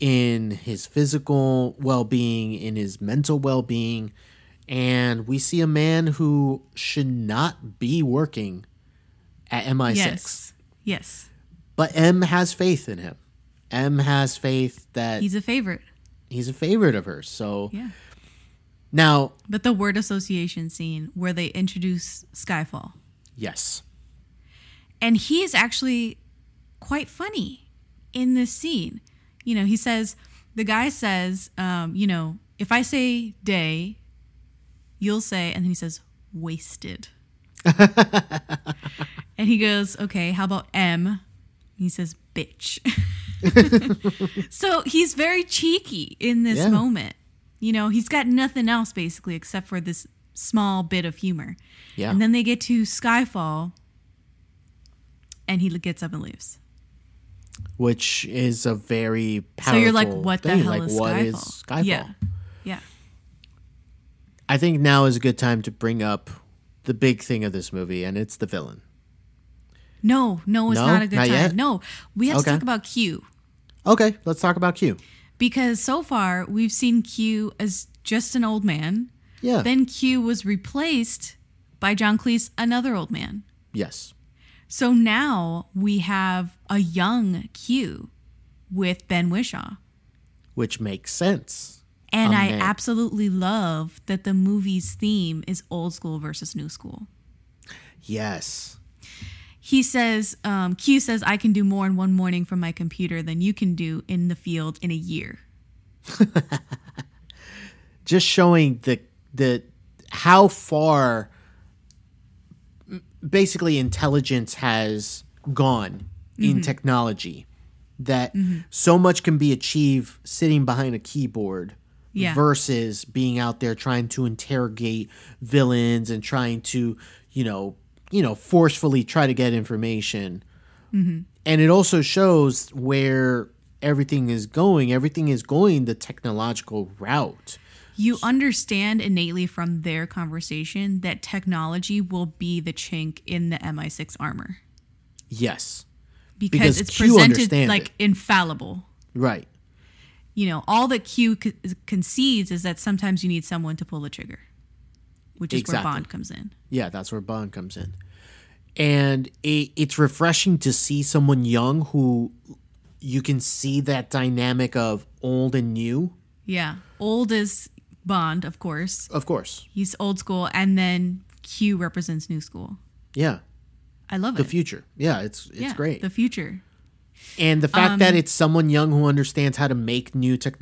in his physical well-being in his mental well-being and we see a man who should not be working at MI6 Yes. Yes. but M has faith in him M has faith that He's a favorite. he's a favorite of hers so Yeah. now But the word association scene where they introduce Skyfall. yes And he is actually quite funny in this scene. You know, he says, the guy says, um, you know, if I say day, you'll say, and then he says, wasted. (laughs) and he goes, okay, how about M? He says, bitch. (laughs) so he's very cheeky in this Yeah. moment. You know, he's got nothing else basically except for this small bit of humor. yeah And then they get to Skyfall, and he gets up and leaves. Which is a very powerful. So you're like, what the thing. hell like, is what Skyfall? is Skyfall? Yeah, yeah. I think now is a good time to bring up the big thing of this movie, and it's the villain. No, no, it's No? not a good Not time. yet? No, we have Okay. to talk about Q Okay, let's talk about Q. because so far we've seen Q as just an old man. Yeah. Then Q was replaced by John Cleese, another old man. yes. So now we have a young Q with Ben Whishaw. Which makes sense. And I man. absolutely love that the movie's theme is old school versus new school. Yes. He says, um, Q says, I can do more in one morning from my computer than you can do in the field in a year. (laughs) Just showing the the how far basically intelligence has gone Mm-hmm. in technology that so much can be achieved sitting behind a keyboard Yeah. versus being out there trying to interrogate villains and trying to you know you know forcefully try to get information Mm-hmm. and it also shows where everything is going everything is going the technological route You understand innately from their conversation that technology will be the chink in the MI6 armor yes because, Because it's Q presented like it. infallible. right You know, all that Q concedes is that sometimes you need someone to pull the trigger, which is Exactly. where Bond comes in. Yeah, that's where Bond comes in. And it, it's refreshing to see someone young who you can see that dynamic of old and new. Yeah. Old is Bond, of course. Of course. He's old school, and then Q represents new school. Yeah. I love The it. The future. Yeah, it's it's yeah, great. The future. and the fact Um, that it's someone young who understands how to make new tech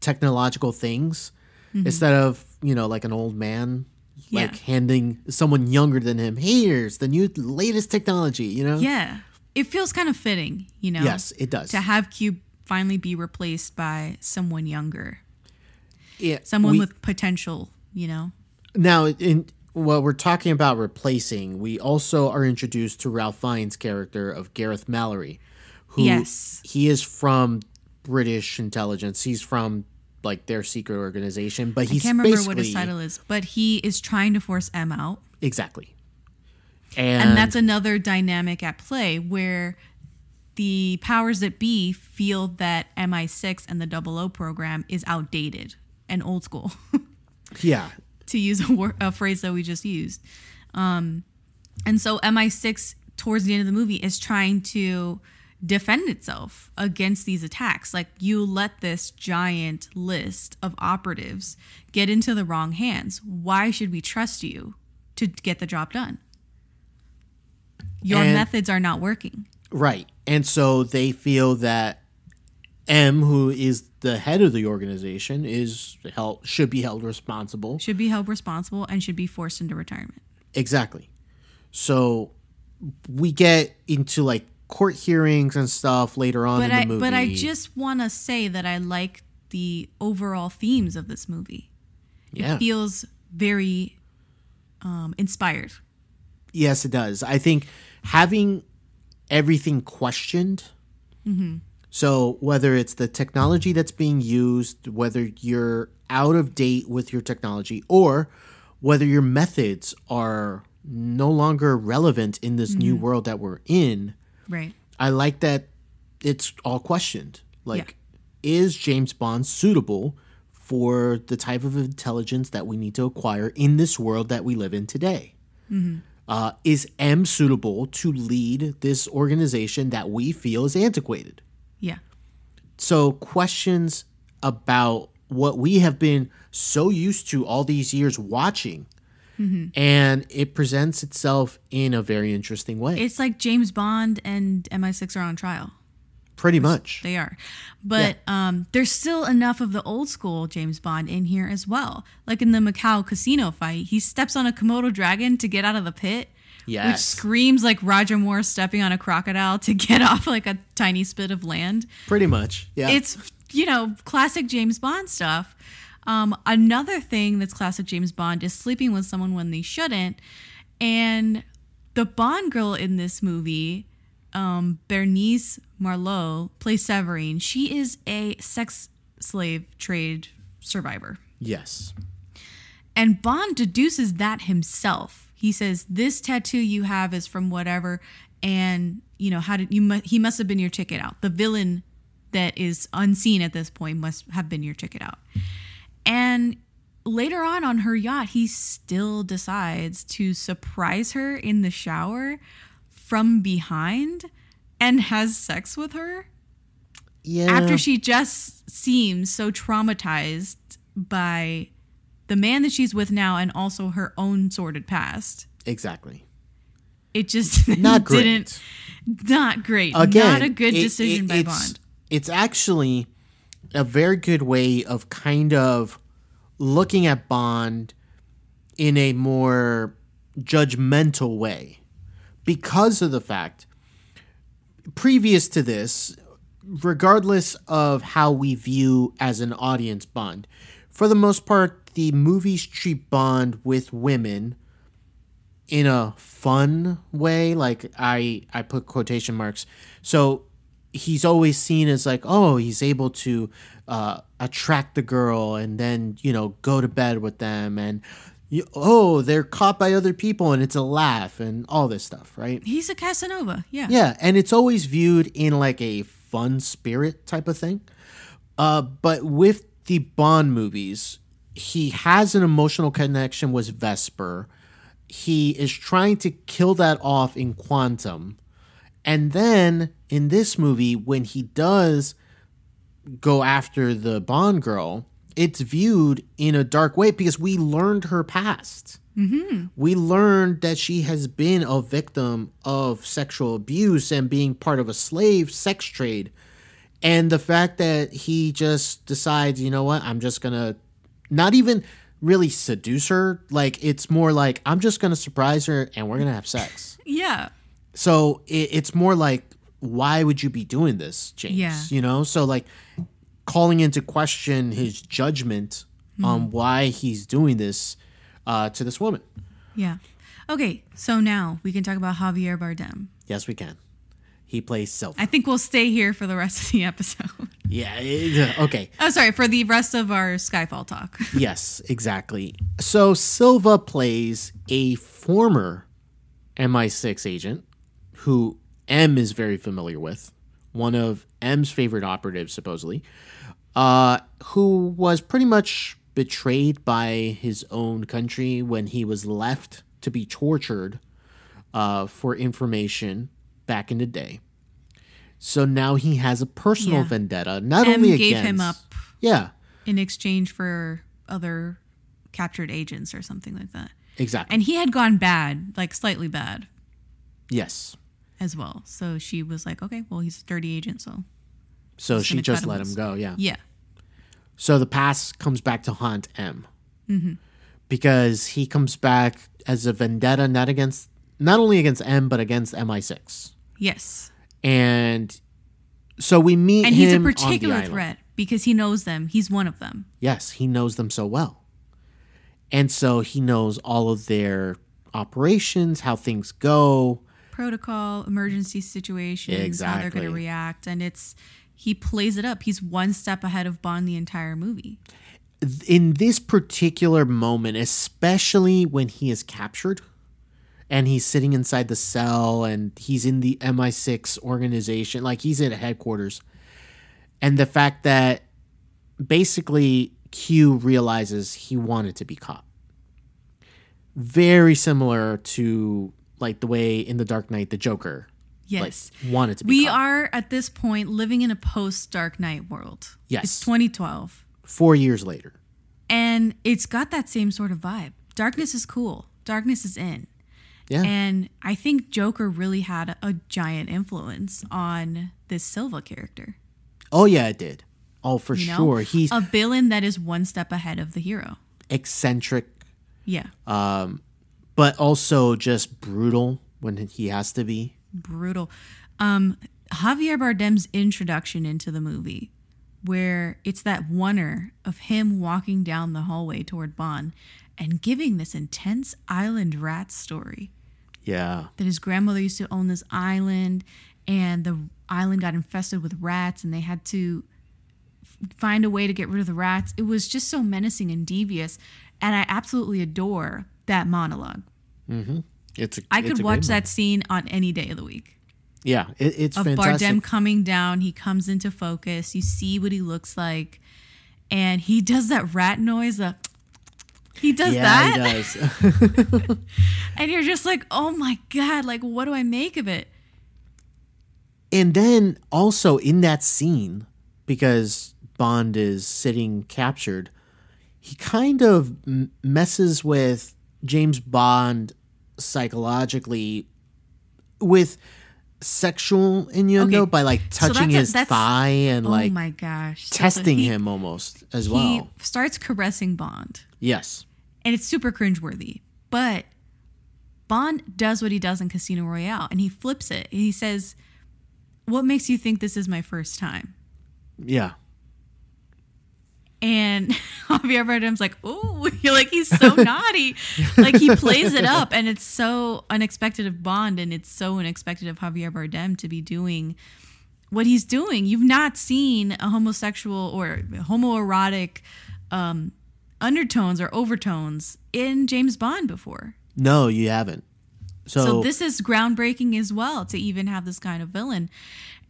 technological things instead of, you know, like an old man like Mm-hmm. Handing someone younger than him, here's the new latest technology, you know? Yeah. It feels kind of fitting, you know? Yes, it does. To have Q finally be replaced by someone younger, Yeah, someone we- with potential, you know? Now, in what we're talking about replacing, we also are introduced to Ralph Fiennes' character of Gareth Mallory, who Yes. he is from British intelligence. He's from like their secret organization. But I can't remember what his title is, but he is trying to force M out. exactly. And, And that's another dynamic at play where the powers that be feel that MI6 and the 00 program is outdated and old school, (laughs) yeah, to use a, a phrase that we just used. Um, and so MI6, towards the end of the movie, is trying to defend itself against these attacks. Like, you let this giant list of operatives get into the wrong hands. Why should we trust you to get the job done? Your And- methods are not working. right. And so they feel that M, who is the head of the organization, is held should be held responsible. Should be held responsible and should be forced into retirement. Exactly. So we get into like court hearings and stuff later on But in the I movie. but I just want to say that I like the overall themes of this movie. yeah. Feels very um, inspired. Yes, it does. I think having everything questioned. So whether it's the technology that's being used, whether you're out of date with your technology, or whether your methods are no longer relevant in this new world that we're in, Right. I like that it's all questioned. Like, is James Bond suitable for the type of intelligence that we need to acquire in this world that we live in today? Uh, is M suitable to lead this organization that we feel is antiquated? Yeah. So, questions about what we have been so used to all these years watching. And it presents itself in a very interesting way. It's like James Bond and MI6 are on trial. Pretty much. They are. But um, there's still enough of the old school James Bond in here as well. Like in the Macau casino fight, he steps on a Komodo dragon to get out of the pit. Which screams like Roger Moore stepping on a crocodile to (laughs) get off like a tiny spit of land. Pretty much. Yeah. It's, you know, classic James Bond stuff. Um, another thing that's classic James Bond is sleeping with someone when they shouldn't. And the Bond girl in this movie, um, Bérénice Marlohe, plays Severine. She is a sex slave trade survivor. yes. And Bond deduces that himself. He says, "This tattoo you have is from whatever, and you know how did you? Mu- he must have been your ticket out. The villain that is unseen at this point must have been your ticket out." And later on on her yacht, he still decides to surprise her in the shower from behind and has sex with her Yeah. after she just seems so traumatized by the man that she's with now and also her own sordid past. exactly. It just (laughs) Not great. didn't not great. Again, not a good it- decision it- by it's, Bond. It's actually a very good way of kind of looking at Bond in a more judgmental way because of the fact previous to this regardless of how we view as an audience Bond for the most part the movies treat Bond with women in a fun way like i i put quotation marks so he's always seen as like oh he's able to uh, attract the girl and then you know go to bed with them and you, oh they're caught by other people and it's a laugh and all this stuff right He's a Casanova. Yeah. yeah, and it's always viewed in like a fun spirit type of thing. Uh, but with the Bond movies, he has an emotional connection with Vesper. He is trying to kill that off in Quantum. And then in this movie, when he does go after the Bond girl, it's viewed in a dark way because we learned her past. Mm-hmm. We learned that she has been a victim of sexual abuse and being part of a slave sex trade. And the fact that he just decides, you know what, I'm just going to not even really seduce her. Like, it's more like, I'm just going to surprise her and we're going to have sex. Yeah. So it, it's more like, why would you be doing this, James? Yeah. You know, so like calling into question his judgment on why he's doing this uh, to this woman. Yeah. Okay, so now we can talk about Javier Bardem. Yes, we can. He plays Silva. I think we'll stay here for the rest of the episode. (laughs) yeah. it- okay. oh, sorry, for the rest of our Skyfall talk. (laughs) Yes, exactly. So Silva plays a former MI6 agent who M is very familiar with, one of M's favorite operatives, supposedly, uh, who was pretty much betrayed by his own country when he was left to be tortured uh, for information back in the day. So now he has a personal Yeah. vendetta, not M only gave against him up Yeah, in exchange for other captured agents or something like that. exactly. And he had gone bad, like slightly bad yes. as well. So she was like, okay, well, he's a dirty agent, so So she just cut him let him go. Yeah. yeah. So the past comes back to haunt M Mm-hmm. because he comes back as a vendetta, not against, not only against M, but against MI6. Yes. And so we meet And he's a him on the particular threat because he knows them. He's one of them. Yes, he knows them so well, and so he knows all of their operations, how things go. Protocol, emergency situations, how they're going to react. And it's, he plays it up. He's one step ahead of Bond the entire movie. in this particular moment, especially when he is captured and he's sitting inside the cell and he's in the MI6 organization, like he's at headquarters, and the fact that basically Q realizes he wanted to be caught. Very similar to like the way in the Dark Knight the Joker Yes. like wanted to be caught. we caught. are at this point living in a post Dark Knight world. Yes. It's 2012. Four years later. And it's got that same sort of vibe. Darkness is cool. Darkness is in. Yeah. And I think Joker really had a, giant influence on this Silva character. oh yeah, it did. Oh, for You know? sure. He's a villain that is one step ahead of the hero. eccentric Yeah. Um, but also just brutal when he has to be. brutal. Um, Javier Bardem's introduction into the movie, where it's that oneer of him walking down the hallway toward Bond and giving this intense island rat story Yeah. that his grandmother used to own this island and the island got infested with rats and they had to find a way to get rid of the rats. It was just so menacing and devious. And I absolutely adore that monologue. Mm-hmm. It's a, I could watch that scene on any day of the week. Yeah, it, it's of fantastic. Bardem coming down. He comes into focus. You see what he looks like, and he does that rat noise. The (tsk) he does yeah, that, he does. (laughs) (laughs) and you're just like, oh my god! Like, what do I make of it? and then also in that scene, because Bond is sitting captured, he kind of m- messes with James Bond psychologically with sexual innuendo Okay, by like so touching a- his that's- thigh and oh like my gosh! So testing he- him almost as He well. He starts caressing Bond, Yes. and it's super cringeworthy. But Bond does what he does in Casino Royale, and he flips it. He says, "What makes you think this is my first time?" Yeah. And (laughs) Javier Bardem's like, "Oh, you're (laughs) like he's so naughty." Like he plays it up, and it's so unexpected of Bond, and it's so unexpected of Javier Bardem to be doing what he's doing. You've not seen a homosexual or homoerotic um, undertones or overtones in James Bond before. No, you haven't. So, So this is groundbreaking as well to even have this kind of villain.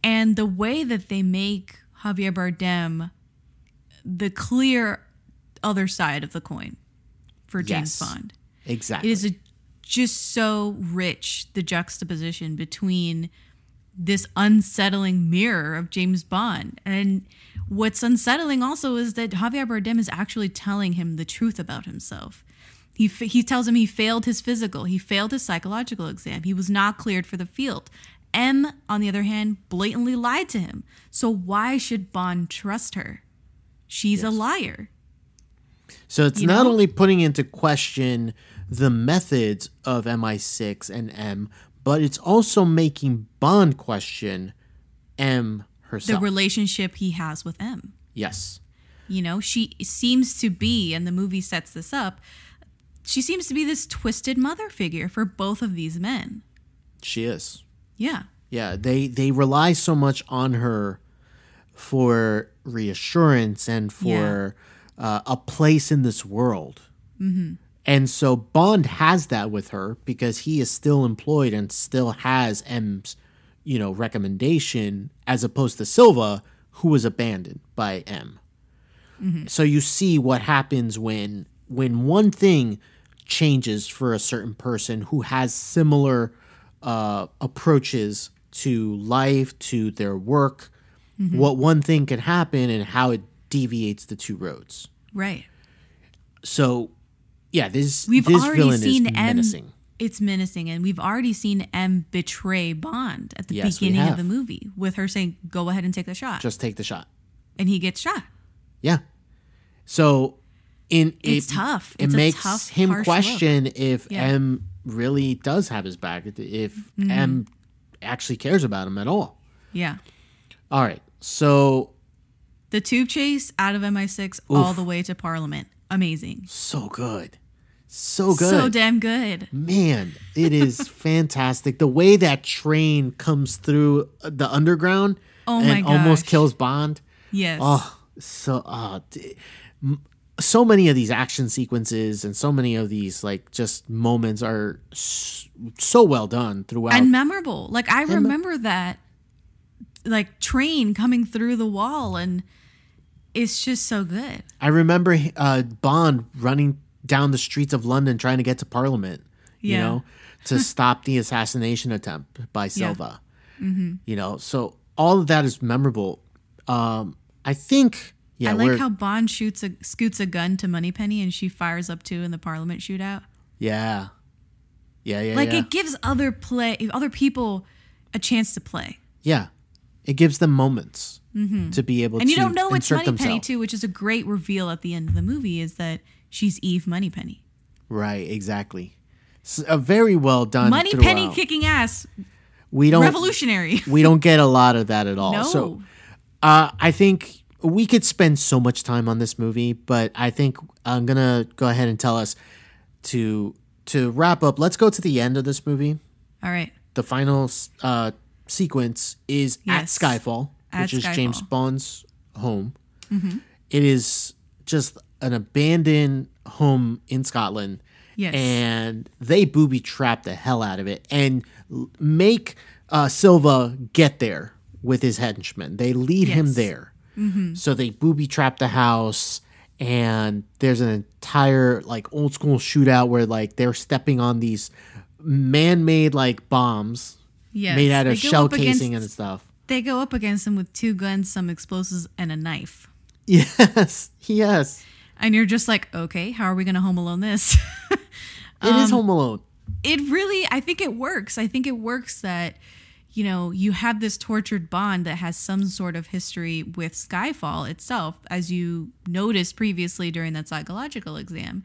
And the way that they make Javier Bardem the clear other side of the coin for James Yes. Bond. exactly. It is a, just so rich the juxtaposition between this unsettling mirror of James Bond. And what's unsettling also is that Javier Bardem is actually telling him the truth about himself. He, f- he tells him he failed his physical, he failed his psychological exam, he was not cleared for the field. M, on the other hand, blatantly lied to him. So why should Bond trust her? She's a liar. So it's You not know? only putting into question the methods of MI6 and M, but it's also making Bond question M herself. The relationship he has with M. yes. You know, she seems to be, and the movie sets this up, she seems to be this twisted mother figure for both of these men. She is. Yeah. Yeah, they they rely so much on her for reassurance and for uh, a place in this world. And so Bond has that with her because he is still employed and still has M's, you know, recommendation as opposed to Silva, who was abandoned by M. So you see what happens when when one thing changes for a certain person who has similar uh, approaches to life, to their work, what one thing can happen and how it deviates the two roads. Right. So, yeah, this We've this already villain seen is M. It's menacing, and we've already seen M betray Bond at the Yes, beginning of the movie with her saying, "Go ahead and take the shot," Just take the shot. and he gets shot. Yeah. So, in It's it, tough. It It's makes tough, him question if Yeah. M really does have his back, if Mm-hmm. M actually cares about him at all. Yeah. All right. So The tube chase out of MI6 all the way to Parliament. Amazing. so good, so good. So damn good. Man, it is (laughs) fantastic. The way that train comes through the underground Oh and almost kills Bond. Yes. Oh, so uh, so many of these action sequences and so many of these like just moments are s- so well done throughout. and memorable. Like I remember that like train coming through the wall and it's just so good. I remember uh, Bond running down the streets of London trying to get to Parliament. You know, to (laughs) stop the assassination attempt by Silva. You know, so all of that is memorable. Um, I think. Yeah, I like how Bond shoots a scoots a gun to Moneypenny and she fires up too in the Parliament shootout. yeah, yeah, yeah, Like yeah. it gives other play other people a chance to play. yeah. It gives them moments to be able Mm-hmm. And you don't know it's Moneypenny themselves. too, which is a great reveal at the end of the movie is that she's Eve Moneypenny. Right, exactly. A very well done. Moneypenny kicking ass, We don't. revolutionary. (laughs) We don't get a lot of that at all. No. So, uh, I think we could spend so much time on this movie, but I think I'm gonna go ahead and tell us to to wrap up. Let's go to the end of this movie. All right. The final uh, sequence is Yes. at Skyfall, At which is James Skyfall. Mm-hmm. Bond's home. It is just an abandoned home in Scotland. Yes. And they booby trap the hell out of it and make uh, Silva get there with his henchmen. They lead him Yes. there. So they booby trap the house, and there's an entire like old school shootout where like they're stepping on these man-made like bombs Yes. made out of shell up against- casing and stuff. They go up against him with two guns, some explosives, and a knife. Yes, (laughs) yes. And you're just like, okay, how are we going to home alone this? (laughs) It is Um, Home Alone. it really, I think it works. I think it works that, you know, you have this tortured bond that has some sort of history with Skyfall itself, as you noticed previously during that psychological exam.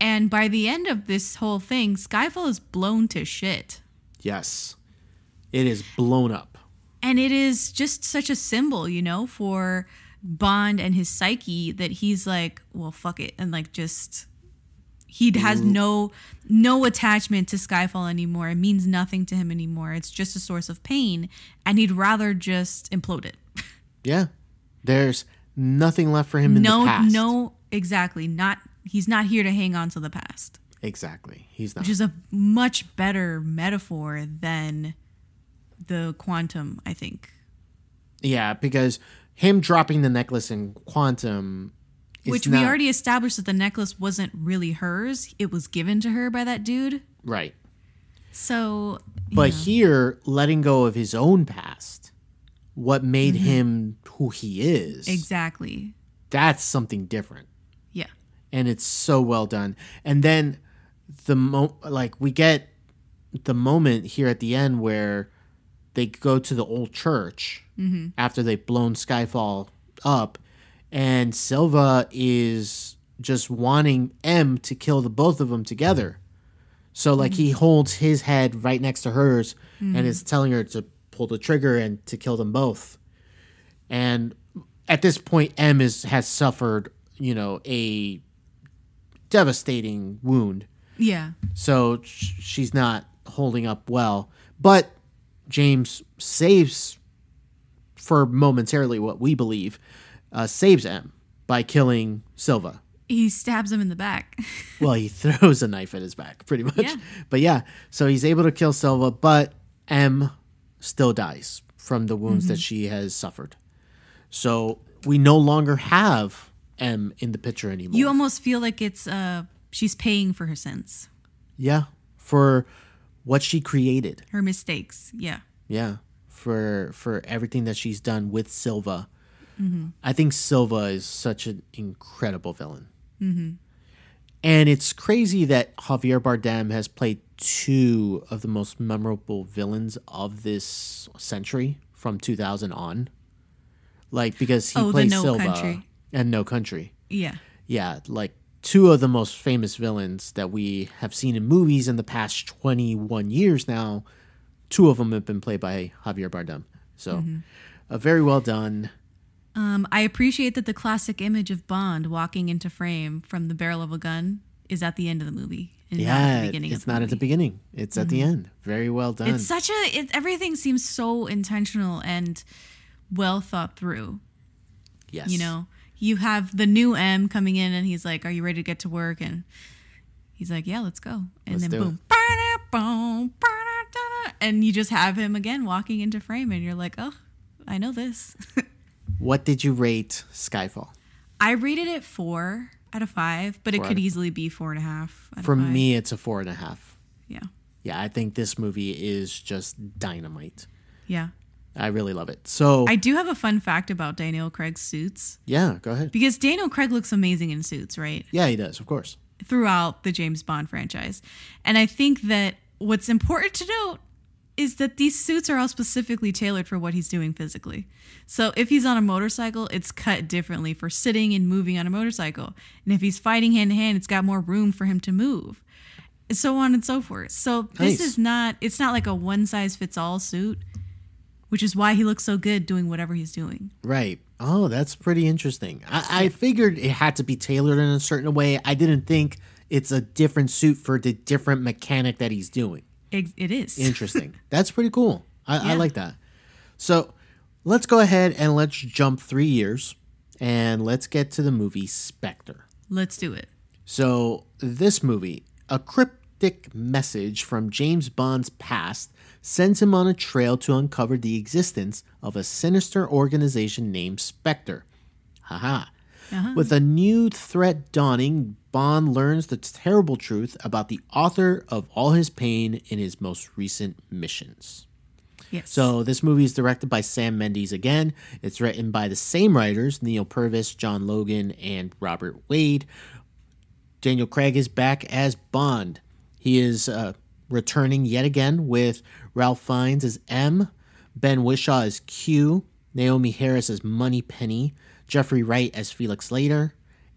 And by the end of this whole thing, Skyfall is blown to shit. Yes, it is blown up. and it is just such a symbol you know for bond and his psyche that he's like well fuck it. And like just he has mm. no no attachment to skyfall anymore. It means nothing to him anymore. It's just a source of pain. And he'd rather just implode it. (laughs) Yeah, there's nothing left for him in no the past. no exactly. Not he's not here to hang on to the past. Exactly. He's not. which is a much better metaphor than the quantum i think yeah, because him dropping the necklace in Quantum, is Which not, we already established that the necklace wasn't really hers. It was given to her by that dude. right. So, But here, letting go of his own past, what made mm-hmm. him who he is, exactly. that's something different. Yeah. and it's so well done. And then the mo like we get the moment here at the end where they go to the old church mm-hmm. after they've blown Skyfall up, and Silva is just wanting M to kill the both of them together. So like he mm-hmm. holds his head right next to hers and mm-hmm. is telling her to pull the trigger and to kill them both. And at this point, M is has suffered, you know, a devastating wound. Yeah. So sh- she's not holding up well. But James saves for momentarily what we believe uh, saves M by killing Silva. He stabs him in the back. (laughs) Well, he throws a knife at his back, pretty much. Yeah. But yeah, so he's able to kill Silva, but M still dies from the wounds that she has suffered. So we no longer have M in the picture anymore. you almost feel like it's uh she's paying for her sins, yeah, for what she created. her mistakes. Yeah. Yeah, for for everything that she's done with Silva. Mm-hmm. I think Silva is such an incredible villain. Mm-hmm. And it's crazy that Javier Bardem has played two of the most memorable villains of this century from 2000 on. Like because he Oh, plays No Silva Country. and No Country. Yeah. Yeah, like two of the most famous villains that we have seen in movies in the past 21 years now. Two of them have been played by Javier Bardem. So, uh, very well done. Um, I appreciate that the classic image of Bond walking into frame from the barrel of a gun is at the end of the movie. And not at Yeah, the beginning it's not at the beginning. It's at the end. Very well done. It's such a it, everything seems so intentional and well thought through. yes. You know, you have the new M coming in and he's like, "Are you ready to get to work?" And he's like, "Yeah, let's go." And Let's then boom, and you just have him again walking into frame, and you're like, "Oh, I know this." (laughs) What did you rate Skyfall? I rated it four out of five, but it Four out could easily be four and a half. For me, it's a four and a half. yeah, Yeah, I think this movie is just dynamite. yeah. I really love it. So, I do have a fun fact about Daniel Craig's suits yeah, go ahead. because Daniel Craig looks amazing in suits, right? Yeah, he does, of course. throughout the James Bond franchise. And I think that what's important to note is that these suits are all specifically tailored for what he's doing physically. So if he's on a motorcycle, it's cut differently for sitting and moving on a motorcycle. And if he's fighting hand to hand, it's got more room for him to move. So on and so forth. So this Nice. is not it's not like a one size fits all suit, which is why he looks so good doing whatever he's doing. Right. Oh, that's pretty interesting. I, I figured it had to be tailored in a certain way. I didn't think it's a different suit for the different mechanic that he's doing. It, it is. Interesting. (laughs) that's pretty cool. I, I like that. So let's go ahead and let's jump three years and let's get to the movie Spectre. Let's do it. So, this movie, a cryptic message from James Bond's past sends him on a trail to uncover the existence of a sinister organization named Spectre. Haha. With a new threat dawning, Bond learns the terrible truth about the author of all his pain in his most recent missions. Yes. So this movie is directed by Sam Mendes again. It's written by the same writers, Neal Purvis, John Logan, and Robert Wade. Daniel Craig is back as Bond. He is uh, returning yet again with Ralph Fiennes as M, Ben Whishaw as Q, Naomie Harris as Moneypenny, Jeffrey Wright as Felix Leiter,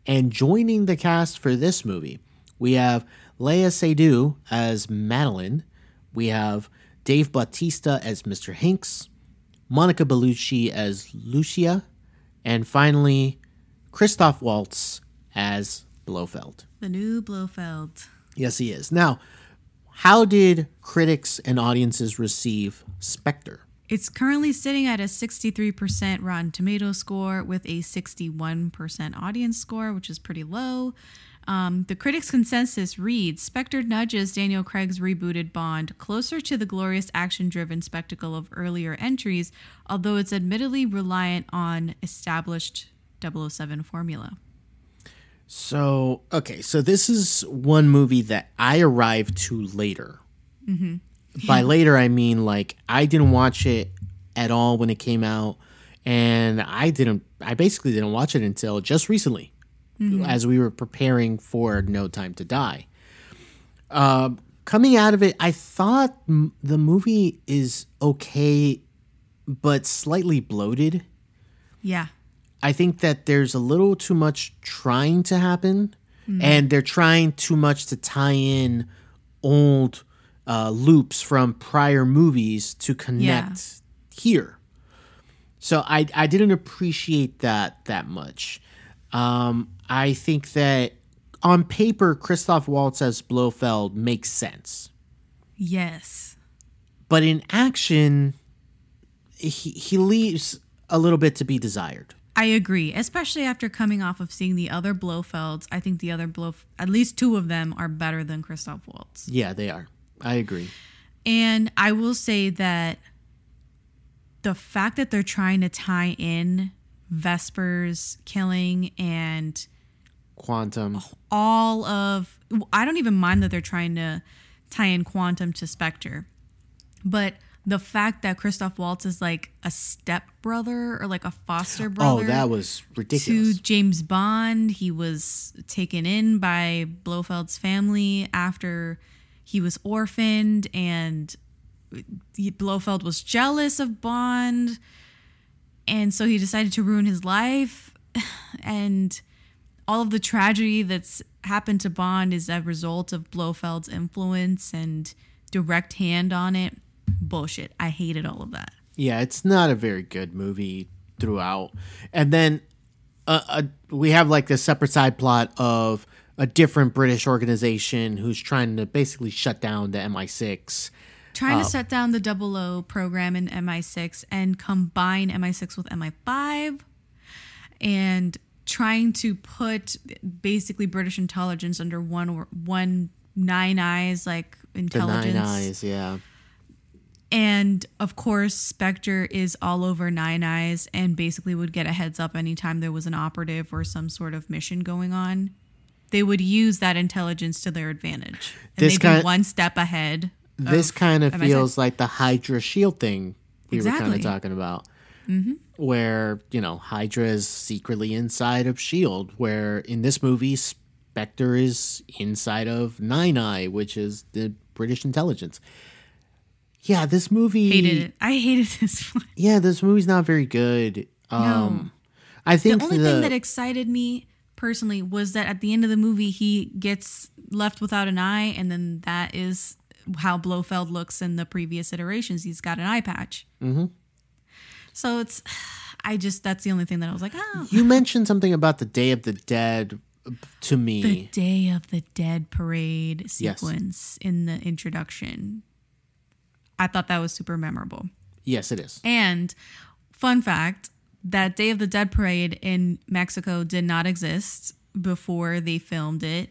and joining the cast for this movie, we have Léa Seydoux as Madeleine, we have Dave Bautista as Mr. Hinx, Monica Bellucci as Lucia, and finally Christoph Waltz as Blofeld. the new Blofeld. Yes, he is. Now, how did critics and audiences receive Spectre? It's currently sitting at a 63% Rotten Tomato score with a 61% audience score, which is pretty low. Um, the critics' consensus reads Spectre nudges Daniel Craig's rebooted Bond closer to the glorious action driven spectacle of earlier entries, although it's admittedly reliant on established 007 formula. So, okay, so this is one movie that I arrived to later. By later, I mean like I didn't watch it at all when it came out, and I didn't. I basically didn't watch it until just recently, as we were preparing for No Time to Die. Um, coming out of it, I thought m- the movie is okay, but slightly bloated. Yeah. I think that there's a little too much trying to happen, and they're trying too much to tie in old uh, loops from prior movies to connect here. So I I didn't appreciate that that much. Um, I think that on paper, Christoph Waltz as Blofeld makes sense, Yes. but in action, he he leaves a little bit to be desired. I agree, especially after coming off of seeing the other Blofelds. I think the other Blow, at least two of them, are better than Christoph Waltz. Yeah, they are. I agree. And I will say that the fact that they're trying to tie in Vesper's killing and Quantum. all of I don't even mind that they're trying to tie in Quantum to Spectre. But the fact that Christoph Waltz is like a step brother or like a foster oh, brother Oh, that was ridiculous. to. James Bond. He was taken in by Blofeld's family after he was orphaned, and he- Blofeld was jealous of Bond, and so he decided to ruin his life. (sighs) And all of the tragedy that's happened to Bond is a result of Blofeld's influence and direct hand on it. Bullshit. I hated all of that. Yeah, it's not a very good movie throughout. And then uh, uh, we have like this separate side plot of a different British organization who's trying to basically shut down the MI6. trying Uh, to set down the double O program in MI6 and combine MI6 with MI5 and trying to put basically British intelligence under one one nine eyes like intelligence. Nine Eyes, yeah. And of course, Spectre is all over Nine Eyes and basically would get a heads up anytime there was an operative or some sort of mission going on. They would use that intelligence to their advantage. And This they'd kind- be one step ahead. This of kind of feels like the Hydra shield thing we were kind of talking about. Mm-hmm. Where, you know, Hydra is secretly inside of S.H.I.E.L.D., where in this movie, Spectre is inside of Nine Eye, which is the British intelligence. Yeah, this movie. Hated it. I hated (laughs) this one. Yeah, this movie's not very good. Um, I think The only the, thing that excited me personally was that at the end of the movie he gets left without an eye, and then that is how Blofeld looks in the previous iterations. He's got an eye patch. Mm-hmm. So it's, (sighs) I just that's the only thing that I was like, oh, you mentioned something about the Day of the Dead to me. the Day of the Dead parade Yes. sequence in the introduction. I thought that was super memorable. yes, it is. And fun fact that Day of the Dead parade in Mexico did not exist before they filmed it.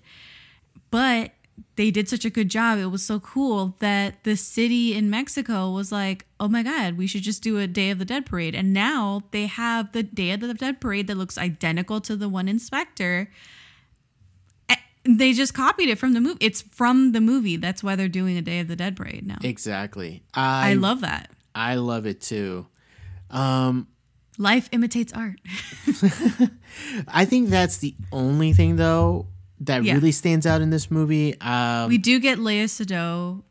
But they did such a good job. It was so cool that the city in Mexico was like, oh my God, we should just do a Day of the Dead parade. And now they have the Day of the Dead parade that looks identical to the one in Spectre. They just copied it from the movie. It's from the movie. That's why they're doing a Day of the Dead parade now. Exactly. I I love that. I love it too. Um, Life imitates art. (laughs) I think that's the only thing though that Yeah. really stands out in this movie. Um, We do get Léa Seydoux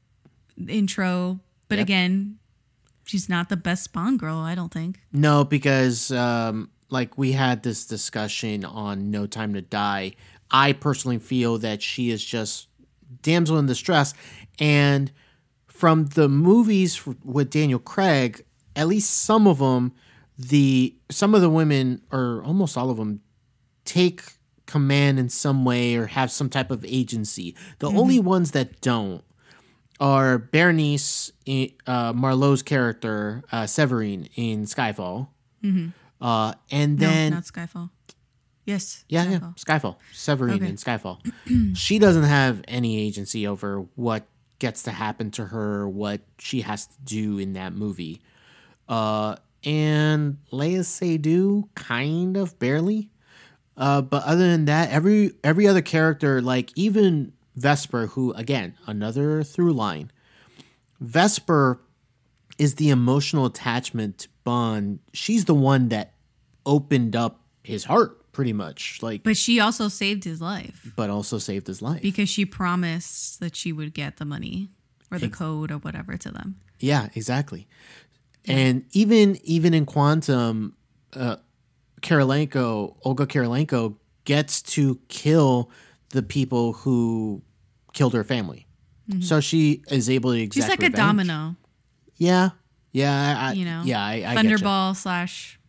intro, but Yep. again, she's not the best Spawn girl, I don't think. no, because um, like we had this discussion on No Time to Die. I personally feel that she is just damsel in distress, and from the movies with Daniel Craig, at least some of them, the some of the women or almost all of them take command in some way or have some type of agency. The only ones that don't are Bérénice, i- uh, Marlohe's character, uh, Severine in Skyfall. Uh, and then, no, not Skyfall. Yes. yeah, yeah, Skyfall. Skyfall. Severine Okay. in Skyfall. (clears throat) she doesn't have any agency over what gets to happen to her, what she has to do in that movie. Uh, and Léa Seydoux, kind of barely. Uh, but other than that, every every other character, like even Vesper, who again another through line, Vesper is the emotional attachment to Bond. She's the one that opened up his heart, pretty much, like, But she also saved his life but also saved his life. because she promised that she would get the money or the code or whatever to them. Yeah, exactly. And even even in Quantum, uh, Kurylenko, Olga Kurylenko gets to kill the people who killed her family. So she is able to exact Mm-hmm. She's like a domino, Yeah, yeah, I, you know? yeah. I, I. Thunderball slash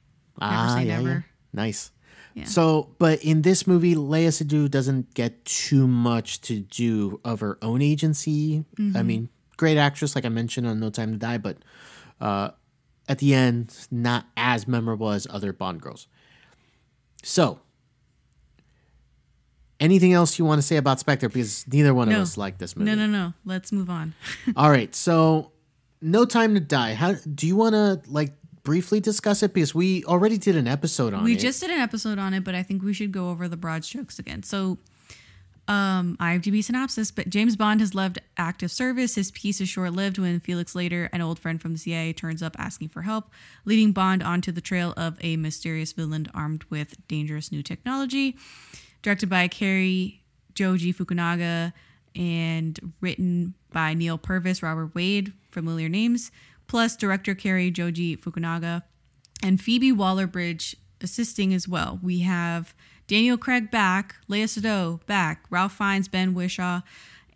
never Ah, say yeah, yeah. Nice. Yeah. So, but in this movie, Léa Seydoux doesn't get too much to do of her own agency. Mm-hmm. I mean, great actress, like I mentioned on No Time to Die, but uh, at the end, not as memorable as other Bond girls. So, anything else you want to say about Spectre? Because neither one No. of us like this movie. No, no, no. Let's move on. (laughs) All right, so No Time to Die. How do you want to like briefly discuss it? Because we already did an episode on we it. We just did an episode on it, but I think we should go over the broad strokes again. So, um, IMDb synopsis: But James Bond has left active service. His peace is short-lived when Felix Leiter, an old friend from the CIA, turns up asking for help, leading Bond onto the trail of a mysterious villain armed with dangerous new technology. Directed by Cary Joji Fukunaga and written by Neal Purvis, Robert Wade, familiar names, plus director Cary Joji Fukunaga and Phoebe Waller Bridge assisting as well. We have Daniel Craig back, Léa Seydoux back, Ralph Fiennes, Ben Whishaw,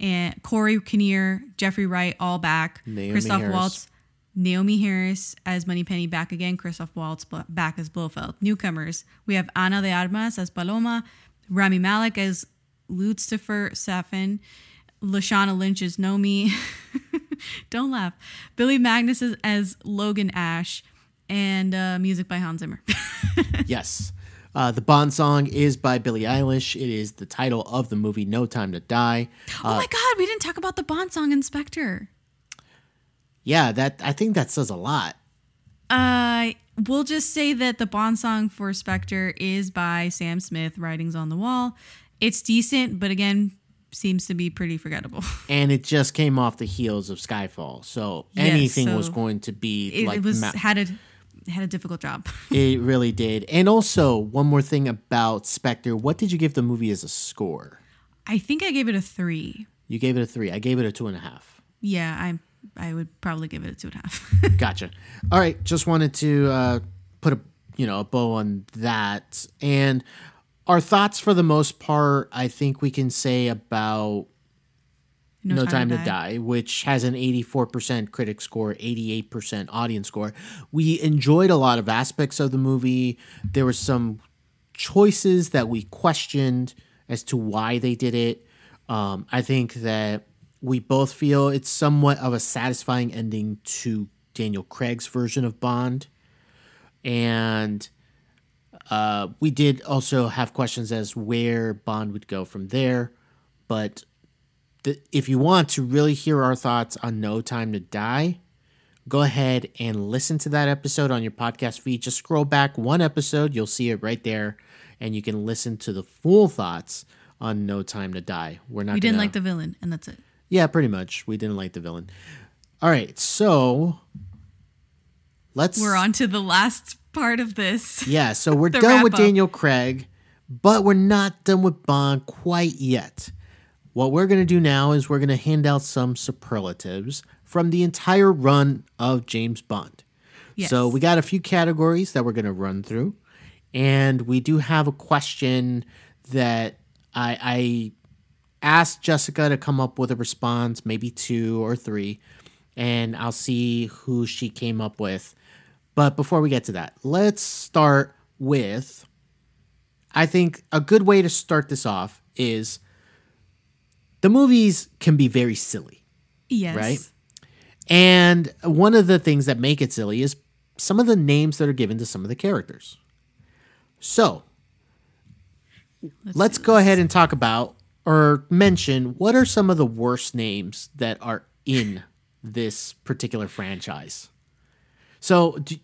and Rory Kinnear, Jeffrey Wright all back, Naomie Christoph Harris. Waltz, Naomie Harris as Moneypenny back again, Christoph Waltz back as Blofeld. Newcomers, we have Ana de Armas as Paloma, Rami Malek as Lucifer Safin, Lashana Lynch as Nomi. (laughs) Don't laugh. Billy Magnus as, as Logan Ash, and uh, music by Hans Zimmer. (laughs) yes. Uh, the Bond song is by Billie Eilish. It is the title of the movie No Time to Die. oh my God, we didn't talk about the Bond song in Spectre. Yeah, that I think that says a lot. Uh, we'll just say that the Bond song for Spectre is by Sam Smith, Writings on the Wall. It's decent, but again, seems to be pretty forgettable. (laughs) And it just came off the heels of Skyfall. So Yes, anything was going to be It, like it was ma- had a had a difficult job. (laughs) it really did. And also, one more thing about Spectre. What did you give the movie as a score? I think I gave it a three. You gave it a three. I gave it a two and a half. Yeah, I I would probably give it a two and a half. (laughs) Gotcha. All right, just wanted to uh, put a you know a bow on that, and our thoughts for the most part. I think we can say about No, Time, to, Die. which has an eighty-four percent critic score, eighty-eight percent audience score. We enjoyed a lot of aspects of the movie. There were some choices that we questioned as to why they did it. Um, I think that we both feel it's somewhat of a satisfying ending to Daniel Craig's version of Bond. And uh, we did also have questions as where Bond would go from there. But the, if you want to really hear our thoughts on No Time to Die, go ahead and listen to that episode on your podcast feed. Just scroll back one episode, you'll see it right there, and you can listen to the full thoughts on No Time to Die. We're not We didn't gonna- like the villain, and that's it. yeah, pretty much. We didn't like the villain. All right, so let's. We're on to the last part of this. Yeah, so we're (laughs) done with wrap-up. Daniel Craig, but we're not done with Bond quite yet. What we're going to do now is we're going to hand out some superlatives from the entire run of James Bond. Yes. So we got a few categories that we're going to run through, and we do have a question that I, I asked Jessica to come up with a response, maybe two or three, and I'll see who she came up with. But before we get to that, let's start with I think a good way to start this off is the movies can be very silly. Yes. Right? And one of the things that make it silly is some of the names that are given to some of the characters. So, let's do go ahead and talk about or mention what are some of the worst names that are in this particular franchise. So, do,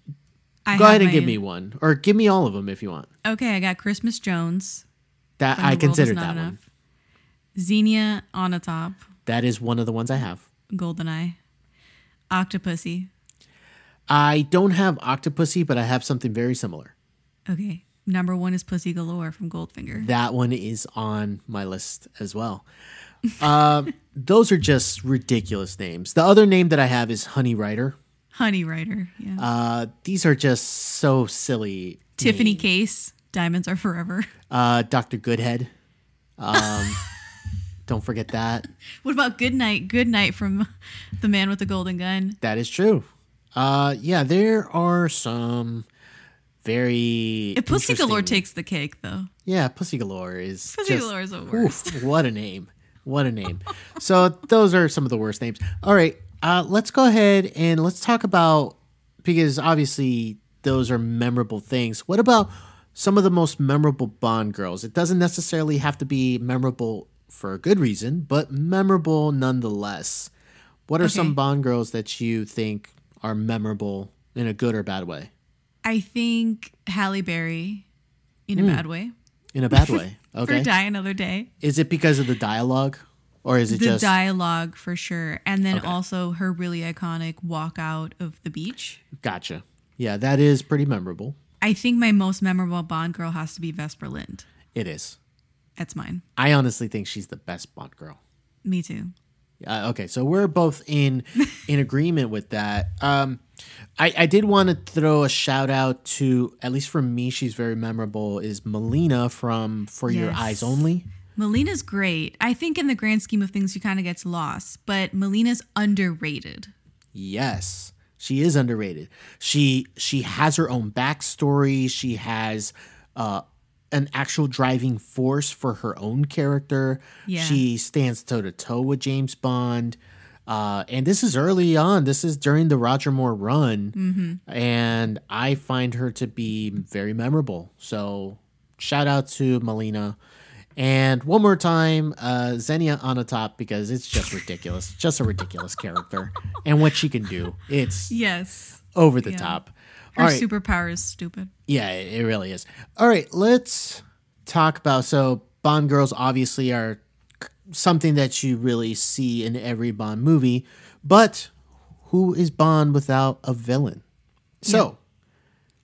I go ahead and my- give me one, or give me all of them if you want. Okay, I got Christmas Jones. That I considered that one. Enough. Xenia Onatopp. That is one of the ones I have. Goldeneye. Octopussy. I don't have Octopussy, but I have something very similar. Okay. Number one is Pussy Galore from Goldfinger. That one is on my list as well. Uh, (laughs) those are just ridiculous names. The other name that I have is Honey Ryder. Honey Ryder. Yeah. Uh, these are just so silly. Tiffany names. Case. Diamonds are forever. Uh, Dr. Goodhead. Um, (laughs) don't forget that. What about Goodnight? Goodnight from The Man with the Golden Gun. That is true. Uh, yeah, there are some very. If Pussy Galore takes the cake, though. Yeah, Pussy Galore is. Pussy just- Galore is the oof, worst. what a name. What a name. so those are some of the worst names. All right. Uh, let's go ahead and let's talk about because obviously those are memorable things. What about some of the most memorable Bond girls? It doesn't necessarily have to be memorable for a good reason, but memorable nonetheless. What are some Bond girls that you think are memorable in a good or bad way? I think Halle Berry, in a bad way, In a bad way. Okay. (laughs) for Hmm. Okay. Die Another Day. is it because of the dialogue? Or is it the just dialogue for sure, and then Okay. also her really iconic walk out of the beach. gotcha? Yeah, that is pretty memorable. I think my most memorable Bond girl has to be Vesper Lynd. It is. That's mine. I honestly think she's the best Bond girl. Me too. Uh, okay, so we're both in (laughs) in agreement with that. Um, I, I did want to throw a shout out to at least for me, she's very memorable. Is Melina from For Your Eyes Only? Melina's great. I think in the grand scheme of things, she kind of gets lost, but Melina's underrated. Yes, she is underrated. She she has her own backstory. She has uh, an actual driving force for her own character. Yeah. She stands toe to toe with James Bond. Uh, and this is early on. This is during the Roger Moore run, and I find her to be very memorable. So, shout out to Melina. And one more time, uh, Xenia on the top because it's just ridiculous. just a ridiculous character. And what she can do, it's Yes. over the Yeah. top. Her right. superpower is stupid. Yeah, it it really is. All right, let's talk about so Bond girls obviously are something that you really see in every Bond movie, but who is Bond without a villain? So,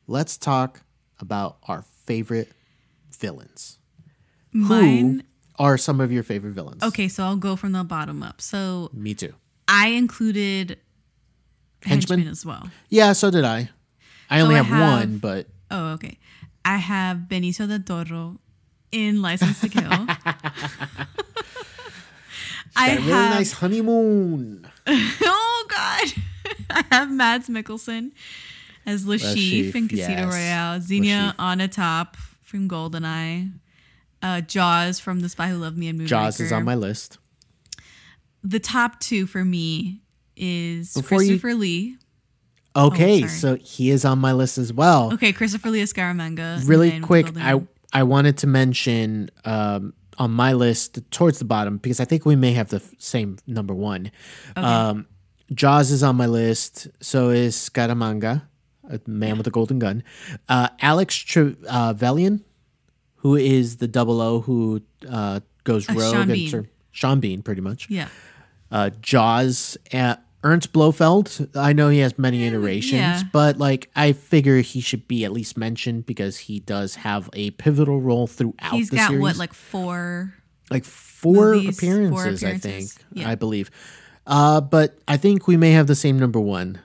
let's talk about our favorite villains. Mine. Who are some of your favorite villains? Okay, so I'll go from the bottom up. So Me too. I included Henchmen? henchmen as well. Yeah, so did I. I only I have, have- one, but Oh, okay. I have Benicio del Toro in License to Kill. I really have nice honeymoon. (laughs) oh god, I have Mads Mikkelsen as Chief in Casino yes. Royale. Le Xenia Onatopp from Goldeneye. Uh, Jaws from The Spy Who Loved Me and Moonraker. Jaws is on my list. The top two for me is Before you- Christopher Lee. Okay, Oh, so he is on my list as well. Okay, Christopher Lee as Scaramanga. really quick i i wanted to mention um on my list towards the bottom because i think we may have the f- same number one um jaws is on my list so is scaramanga a man with a golden gun uh alec trevelyan who is the double o who uh goes Uh, rogue Sean and Bean. sort- sean bean pretty much yeah. uh, Jaws. Uh, Ernst Blofeld. I know he has many iterations, yeah. but like I figure he should be at least mentioned because he does have a pivotal role throughout He's the got series. what, like four? like four movies, four appearances, I think. Yeah. I believe. Uh, but I think we may have the same number one.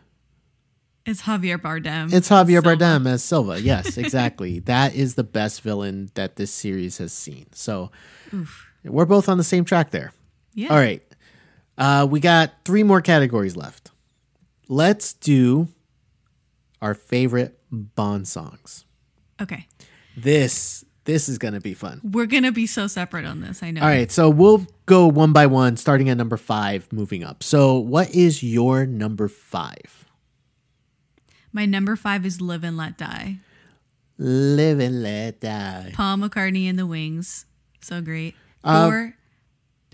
It's Javier Bardem. It's Javier Silva. Bardem as Silva. Yes, (laughs) exactly. that is the best villain that this series has seen. So we're both on the same track there. Yeah. All right. Uh, we got three more categories left. Let's do our favorite Bond songs. Okay. This this is gonna be fun. We're gonna be so separate on this. I know. All right, so we'll go one by one, starting at number five, moving up. So, what is your number five? My number five is Live and Let Die. Live and let die. Paul McCartney and the Wings. So great. Uh, Four.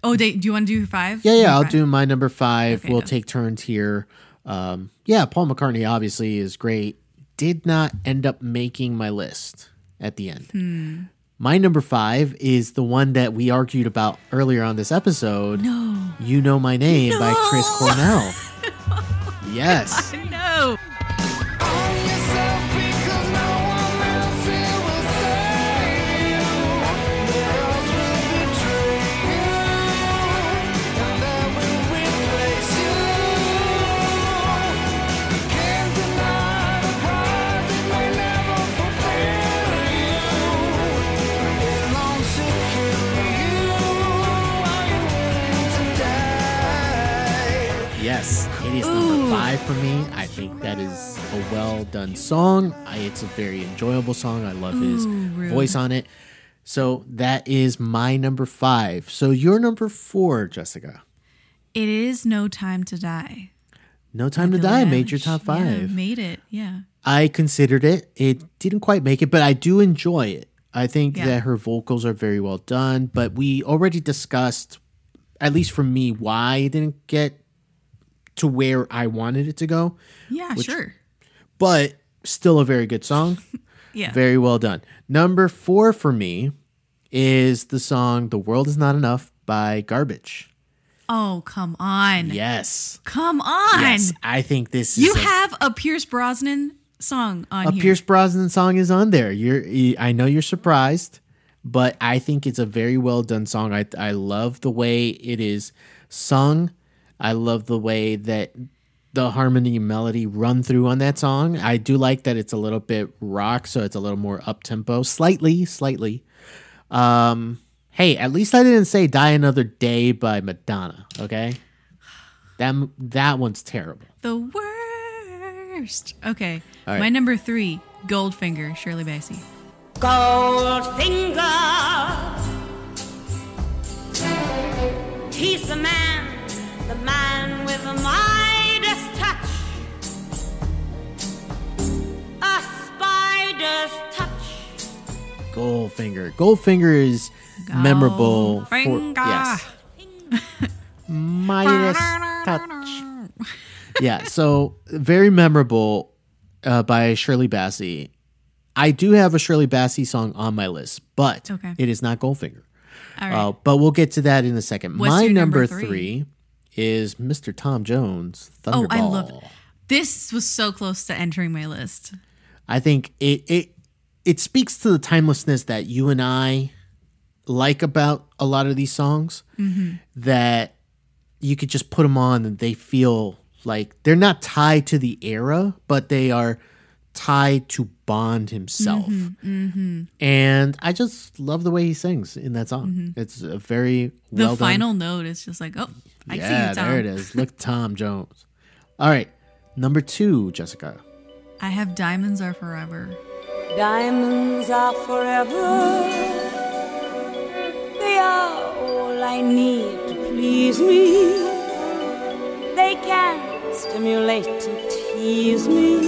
oh, do you want to do five? Yeah, yeah, Number I'll five. do my number five. Okay, we'll go. take turns here. Um, yeah, Paul McCartney obviously is great. Did not end up making my list at the end. Hmm. My number five is the one that we argued about earlier on this episode. No. You Know My Name by Chris No. Cornell. (laughs) yes. No. Yes, it is number five for me. I think that is a well done song. I, it's a very enjoyable song. I love his Ooh, voice on it. So that is my number five. So your number four, Jessica. It is No Time to Die. No Time to Die made your top Yeah, five. made it. Yeah. I considered it. It didn't quite make it, but I do enjoy it. I think Yeah. that her vocals are very well done, but we already discussed, at least for me, why it didn't get to where I wanted it to go. Yeah, sure. But still a very good song. (laughs) Yeah. Very well done. Number four for me is the song The World Is Not Enough by Garbage. oh, come on. Yes. Come on. Yes. I think this You is a, have a Pierce Brosnan song on you. a here. Pierce Brosnan song is on there. You're I know you're surprised, but I think it's a very well done song. I I love the way it is sung. I love the way that the harmony and melody run through on that song. I do like that it's a little bit rock, so it's a little more up tempo, slightly, slightly. Um, hey, at least I didn't say "Die Another Day" by Madonna. Okay, that that one's terrible. the worst. Okay. All right. My number three, Goldfinger, Shirley Bassey. Goldfinger. He's the man, the man with the Midas touch. A spider's touch. Goldfinger. Goldfinger is memorable for yes. (laughs) Midas touch. Yeah, so very memorable uh, by Shirley Bassey. I do have a Shirley Bassey song on my list, but Okay. it is not Goldfinger. All right. Uh, but we'll get to that in a second. What's my your number, number three? three? Is Mr. Tom Jones. oh, I love this. Was so close to entering my list. I think it it it speaks to the timelessness that you and I like about a lot of these songs. Mm-hmm. That you could just put them on and they feel like they're not tied to the era, but they are tied to Bond himself. Mm-hmm, mm-hmm. And I just love the way he sings in that song. It's a very The well done. final note is just like, oh, I see yeah, you, Tom. there it is. Look, Tom Jones. All right, number two, Jessica. I have Diamonds Are Forever. Diamonds are forever. They are all I need to please me. They can stimulate and tease me.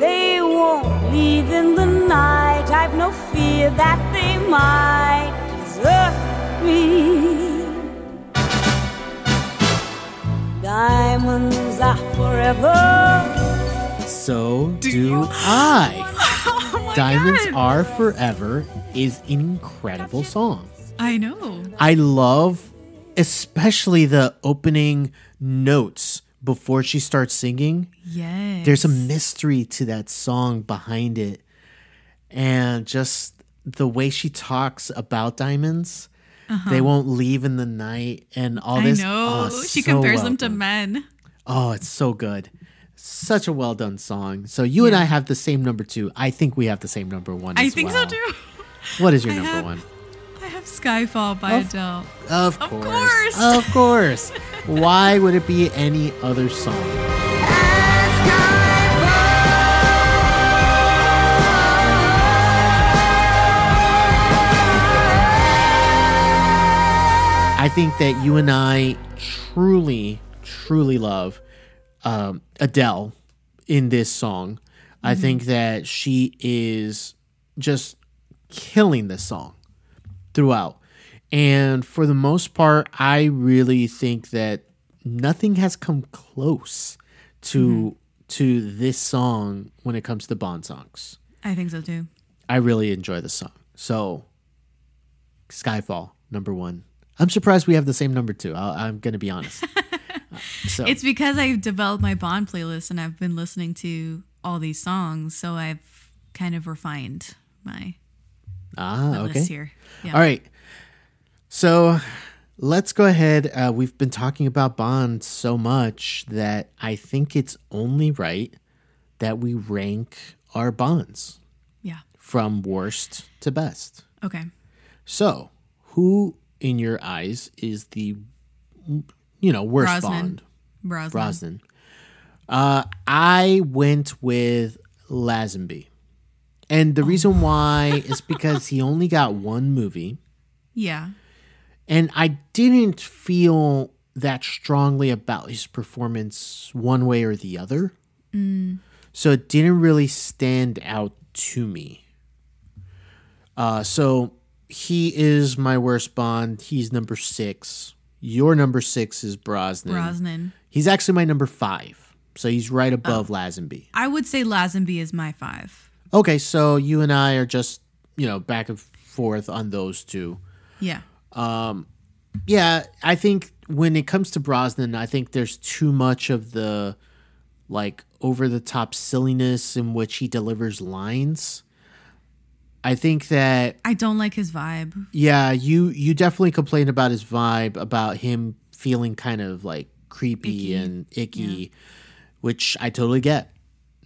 They won't leave in the night. I've no fear that they might desert me. Diamonds are forever. So do I. (laughs) Oh Diamonds Are Forever is an incredible song. I know. I love especially the opening notes before she starts singing. Yes. There's a mystery to that song behind it. And just the way she talks about diamonds. They won't leave in the night and all Uh-huh. I know. Oh, she so compares well them to done. men. Oh, it's so good. Such a well done song. So you and I have the same number two. I think we have the same number one. I think well. so too. What is your I number have- one? I have Skyfall by Of- Adele. Of course. Of course. course. Of course. (laughs) Why would it be any other song? I think that you and I truly, truly love um, Adele in this song. I think that she is just killing this song throughout. And for the most part, I really think that nothing has come close to to this song when it comes to Bond songs. I think so too. I really enjoy the song. So, Skyfall number one. I'm surprised we have the same number too. i I'm going to be honest. (laughs) Uh, so It's because I've developed my Bond playlist and I've been listening to all these songs, so I've kind of refined my, ah okay. list here. Yeah. All right. So let's go ahead. Uh, we've been talking about Bond so much that I think it's only right that we rank our Bonds Yeah. from worst to best. Okay. So, who in your eyes is the you know worst Brosnan. Bond? Brosnan. Brosnan. Uh, I went with Lazenby, and the reason why (laughs) is because he only got one movie. Yeah. and I didn't feel that strongly about his performance one way or the other. So it didn't really stand out to me. Uh, so he is my worst Bond. He's number six. Your number six is Brosnan. Brosnan. He's actually my number five. So he's right above Lazenby. I would say Lazenby is my five. Okay, so you and I are just, you know, back and forth on those two. Yeah. Um Yeah, I think when it comes to Brosnan, I think there's too much of the like over the top silliness in which he delivers lines. I think that I don't like his vibe. yeah, you you definitely complained about his vibe, about him feeling kind of like creepy Icky. and icky, which I totally get.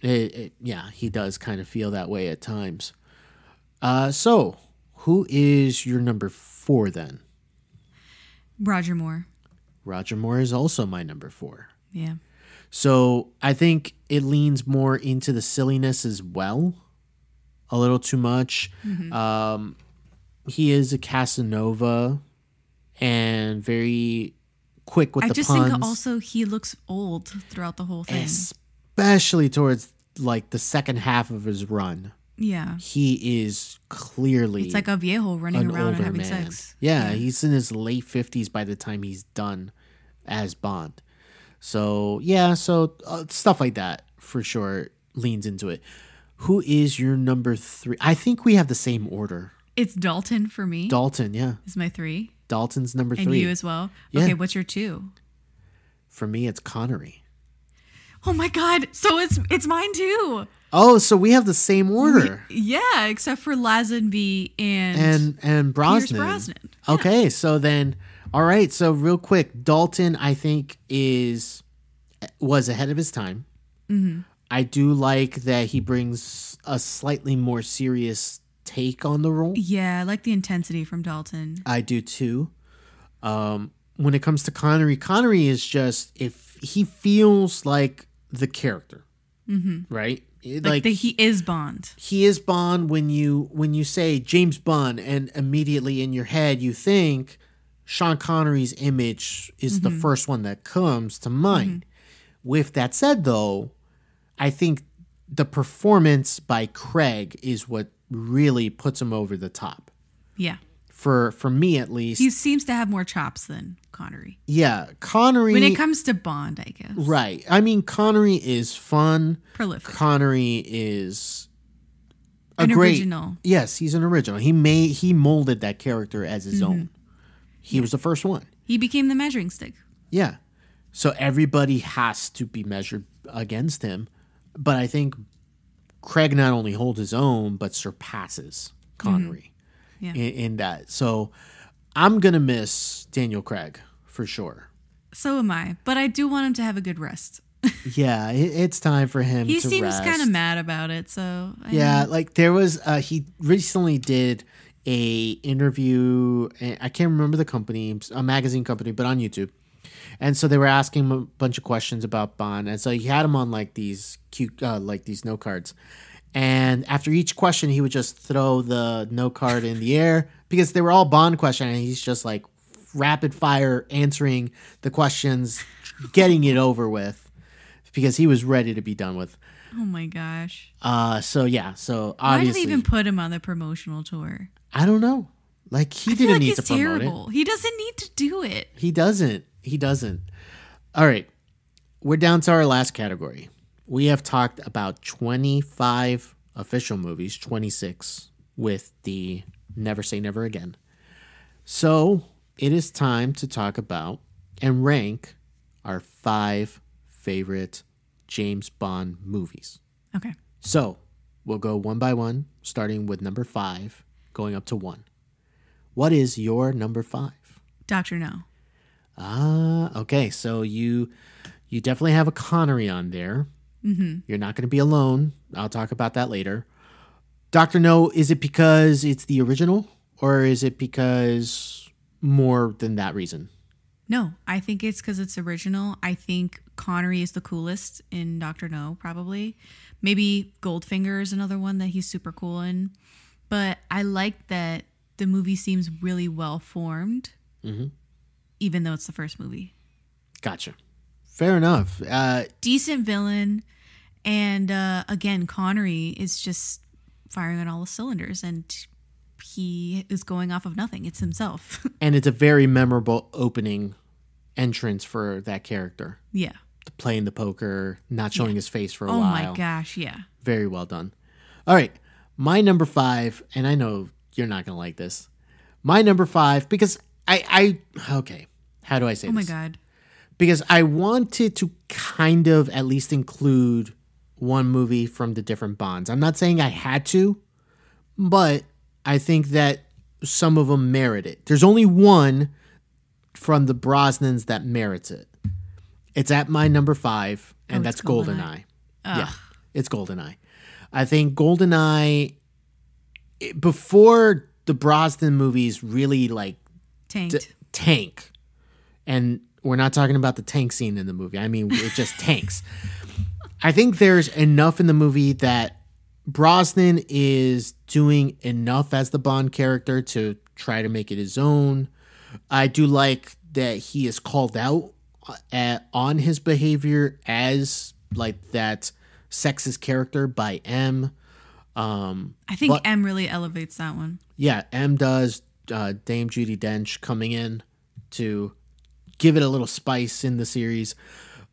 It, it, yeah, he does kind of feel that way at times. Uh, so who is your number four then? Roger Moore. Roger Moore is also my number four. Yeah. So I think it leans more into the silliness as well, a little too much. Um, he is a Casanova and very quick with I the just puns, think also he looks old throughout the whole thing. especially towards like the second half of his run. Yeah. He is clearly It's like a viejo running around and having man. sex. Yeah, he's in his late fifties by the time he's done as Bond. So yeah, so uh, stuff like that for sure leans into it. Who is your number three? I think we have the same order. It's Dalton for me. Dalton, yeah, is my three. Dalton's number And three. you as well. Yeah. Okay, what's your two? for me, it's Connery. Oh my god. So it's it's mine too. Oh, so we have the same order. Yeah, except for Lazenby and, and and Brosnan. Brosnan. Okay, so then, all right. So real quick, Dalton, I think is was ahead of his time. Mm-hmm. I do like that he brings a slightly more serious take on the role. Yeah, I like the intensity from Dalton. I do too. Um, when it comes to Connery, Connery is just if he feels like the character, mm-hmm. right? Like, Like, that he is Bond. he is Bond when you when you say James Bond and immediately in your head you think Sean Connery's image is the first one that comes to mind. With that said though, I think the performance by Craig is what really puts him over the top. Yeah. For for me at least. He seems to have more chops than Connery. yeah, Connery When it comes to Bond, I guess. Right. I mean Connery is fun. Prolific. Connery is a An great, original. Yes, he's an original. He made he molded that character as his Mm-hmm. own. He was the first one. He became the measuring stick. Yeah. So everybody has to be measured against him. But I think Craig not only holds his own, but surpasses Connery Mm-hmm. Yeah. in, in that. So I'm gonna miss Daniel Craig for sure. So am I. But I do want him to have a good rest. (laughs) Yeah, it, it's time for him He to seems kind of mad about it. So I Yeah, know. like there was uh he recently did a interview and I can't remember the company, a magazine company, but on YouTube. And so they were asking him a bunch of questions about Bond, and so he had him on like these cute, uh, like these note cards. And after each question, he would just throw the note card in the air because they were all Bond questions, and he's just like rapid fire answering the questions, getting it over with because he was ready to be done with. Oh my gosh. Uh, so yeah, so Why did obviously, they even put him on the promotional tour? I don't know. Like he I didn't like need to promote it. He doesn't need to do it. He doesn't. He doesn't. All right. We're down to our last category. We have talked about 25 official movies, 26 with the Never Say Never Again. So it is time to talk about and rank our five favorite James Bond movies. Okay. So we'll go one by one, starting with number five, going up to one. What is your number five? Doctor No. Ah, okay. So you you definitely have a Connery on there. Mm-hmm. You're not going to be alone. I'll talk about that later. Doctor No, is it because it's the original, or is it because more than that reason? No, I think it's because it's original. I think Connery is the coolest in Doctor No, probably. Maybe Goldfinger is another one that he's super cool in. But I like that the movie seems really well formed, even though it's the first movie. Gotcha. Fair enough. Uh, Decent villain, and uh, again, Connery is just firing on all the cylinders, and he is going off of nothing. It's himself. (laughs) and it's a very memorable opening entrance for that character. yeah. Playing the poker, not showing his face for a Oh while. Oh my gosh. Yeah. Very well done. All right. My number five, and I know you're not going to like this. My number five, because I, I, okay. How do I say Oh my this? god. Because I wanted to kind of at least include one movie from the different Bonds. I'm not saying I had to, but I think that some of them merit it. There's only one from the Brosnans that merits it. It's at my number five, oh, and Oh, that's Goldeneye. GoldenEye. Yeah, it's Goldeneye. I think Goldeneye it- before the Brosnan movies really like Tanked. t- tank, and we're not talking about the tank scene in the movie. I mean, it just (laughs) tanks. I think there's enough in the movie that Brosnan is doing enough as the Bond character to try to make it his own. I do like that he is called out at, on his behavior as like that sexist character by M. Um, I think but- M really elevates that one. yeah, M does. Uh, Dame Judi Dench coming in to give it a little spice in the series.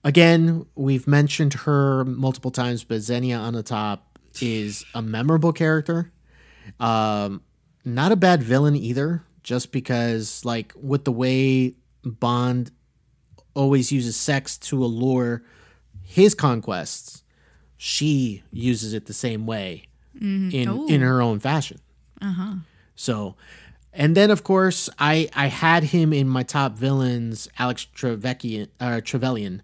Again, we've mentioned her multiple times, but Xenia Onatopp is a memorable character. Um, not a bad villain either, just because, like, with the way Bond always uses sex to allure his conquests, she uses it the same way in in her own fashion. Uh huh. So, and then of course, I I had him in my top villains, Alec Trevelyan, uh, Trevelyan,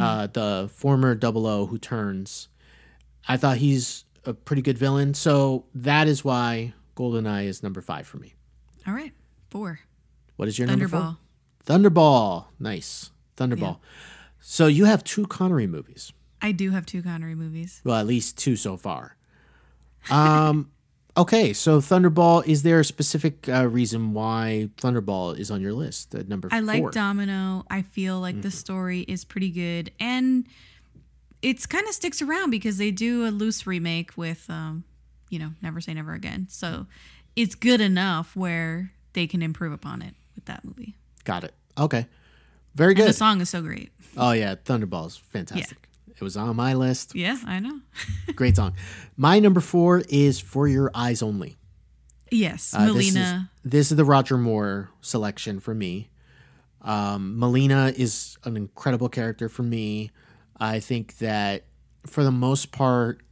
uh, the former Double O who turns. I thought he's a pretty good villain, so that is why Goldeneye is number five for me. All right. Four. What is your number four? Thunderball. Thunderball, nice Thunderball. So you have two Connery movies. I do have two Connery movies. Well, at least two so far. Um, (laughs) okay, so Thunderball. Is there a specific uh, reason why Thunderball is on your list at number I four? like Domino. I feel like Mm-hmm. the story is pretty good, and it's kind of sticks around because they do a loose remake with, um, you know, Never Say Never Again. So it's good enough where they can improve upon it with that movie. Got it. Okay, very And the song is so great. Oh yeah, Thunderball's fantastic. It was on my list. Yeah, I know. (laughs) Great song. My number four is "For Your Eyes Only." yes, Uh, this is- Melina. This is, the Roger Moore selection for me. Um, Melina is an incredible character for me. I think that for the most part,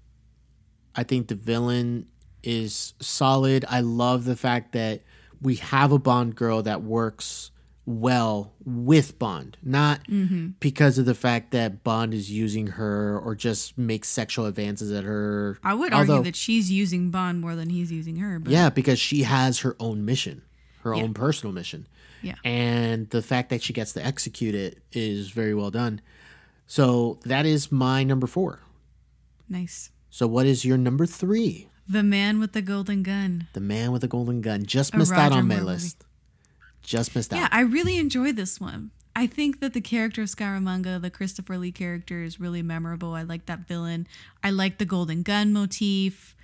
I think the villain is solid. I love the fact that we have a Bond girl that works well with Bond, not mm-hmm. because of the fact that Bond is using her or just makes sexual advances at her. I would Although- argue that she's using Bond more than he's using her. But yeah, because she has her own mission, her Yeah. own personal mission. Yeah. And the fact that she gets to execute it is very well done. So that is my number four. nice. So what is your number three? The Man with the Golden Gun. The Man with the Golden Gun. Just A missed out Roger on my Moore list. Just missed out. Yeah, I really enjoyed this one. I think that the character of Scaramanga, the Christopher Lee character, is really memorable. I like that villain. I like the golden gun motif.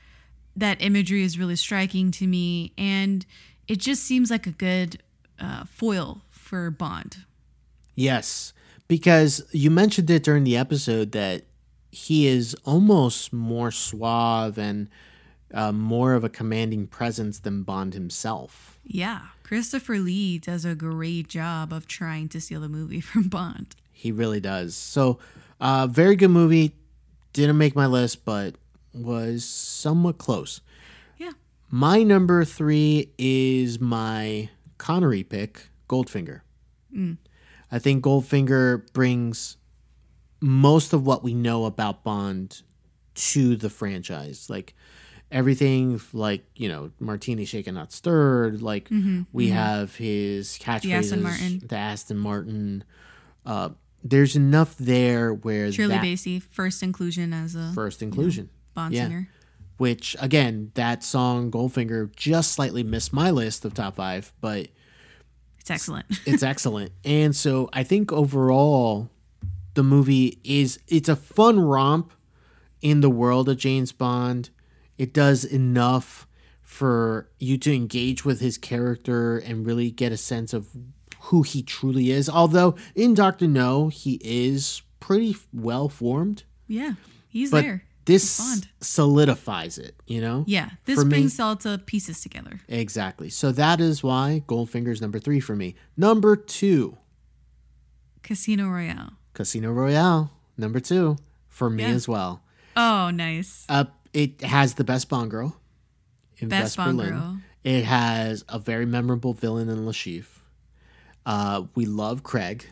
That imagery is really striking to me, and it just seems like a good uh, foil for Bond. Yes, because you mentioned it during the episode that he is almost more suave and uh, more of a commanding presence than Bond himself. Yeah, Christopher Lee does a great job of trying to steal the movie (laughs) from Bond. He really does. So, uh, very good movie. Didn't make my list, but was somewhat close. Yeah. My number three is my Connery pick, Goldfinger. I think Goldfinger brings most of what we know about Bond to the franchise. Like everything, like, you know, Martini shaken, not stirred. Like we have his catchphrases, Aston Martin. the Aston Martin. Uh, there's enough there where Shirley that Bassey, first inclusion as a first inclusion Bond yeah. singer. which again that song goldfinger just slightly missed my list of top five but It's excellent. (laughs) it's excellent. And so I think overall the movie is it's a fun romp in the world of James Bond. It does enough for you to engage with his character and really get a sense of who he truly is. Although in Doctor No, he is pretty well formed, yeah, he's but there. this Bond. solidifies it, you know? Yeah, this For me- brings all the pieces together. Exactly. So that is why Goldfinger's number 3 for me. Number 2, Casino Royale. Casino Royale, number 2 for me Yeah. as well. Oh, nice. Uh, it has the best Bond girl in Best Vesper Bond girl. It has a very memorable villain in Le Chiffre. Uh, we love Craig.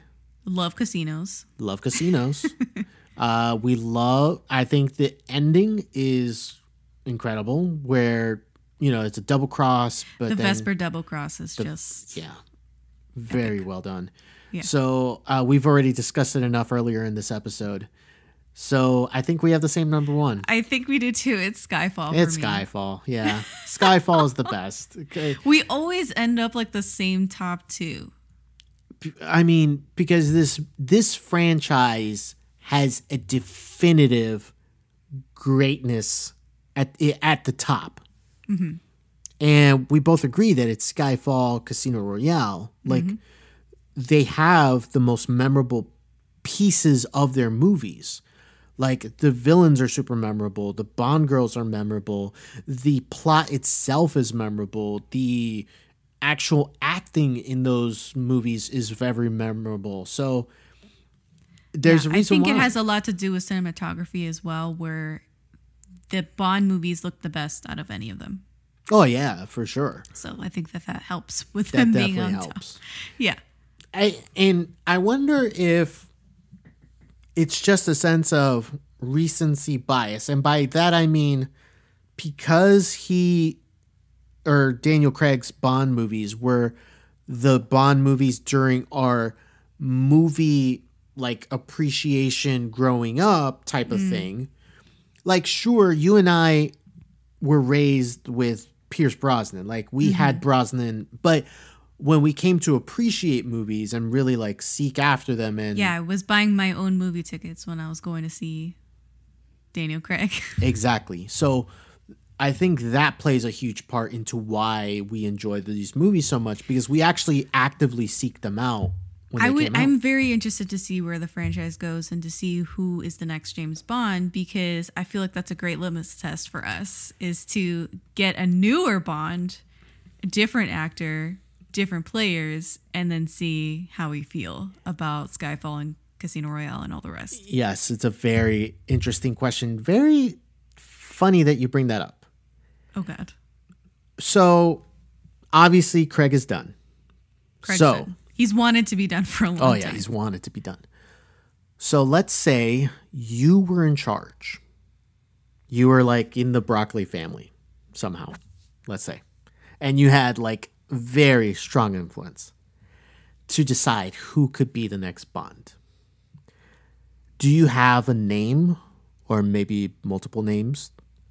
Love casinos. Love casinos. (laughs) uh, we love. I think the ending is incredible, where you know it's a double cross, but the Vesper double cross is just yeah, very well done. Yeah. So uh, we've already discussed it enough earlier in this episode. So I think we have the same number one. I think we did too. It's Skyfall. It's for me. Skyfall. (laughs) Yeah. Skyfall is the best. Okay. We always end up like the same top two. I mean, because this this franchise has a definitive greatness at at the top. Mm-hmm. And we both agree that it's Skyfall, Casino Royale. Mm-hmm. Like they have the most memorable pieces of their movies. Like the villains are super memorable, the Bond girls are memorable, the plot itself is memorable, the actual acting in those movies is very memorable. So there's Yeah, a reason I think why. it has a lot to do with cinematography as well, where the Bond movies look the best out of any of them. oh yeah, for sure. So I think that that helps with That them being on top. Yeah. I and I wonder if it's just a sense of recency bias, and by that I mean because he or Daniel Craig's Bond movies were the Bond movies during our movie like appreciation growing up type of mm. thing. Like, sure, you and I were raised with Pierce Brosnan. Like, we had mm-hmm. Brosnan, but when we came to appreciate movies and really like seek after them and Yeah, I was buying my own movie tickets when I was going to see Daniel Craig. (laughs) Exactly. So I think that plays a huge part into why we enjoy these movies so much because we actually actively seek them out I would. I'm very interested to see where the franchise goes and to see who is the next James Bond because I feel like that's a great litmus test for us is to get a newer Bond, a different actor, different players, and then see how we feel about Skyfall and Casino Royale and all the rest. yes, it's a very interesting question. Very funny that you bring that up. Oh god. So obviously Craig is done. Craig so said. he's wanted to be done for a long Oh time. yeah, he's wanted to be done. So let's say you were in charge. You were like in the broccoli family somehow. Let's say. And you had like very strong influence to decide who could be the next Bond. Do you have a name or maybe multiple names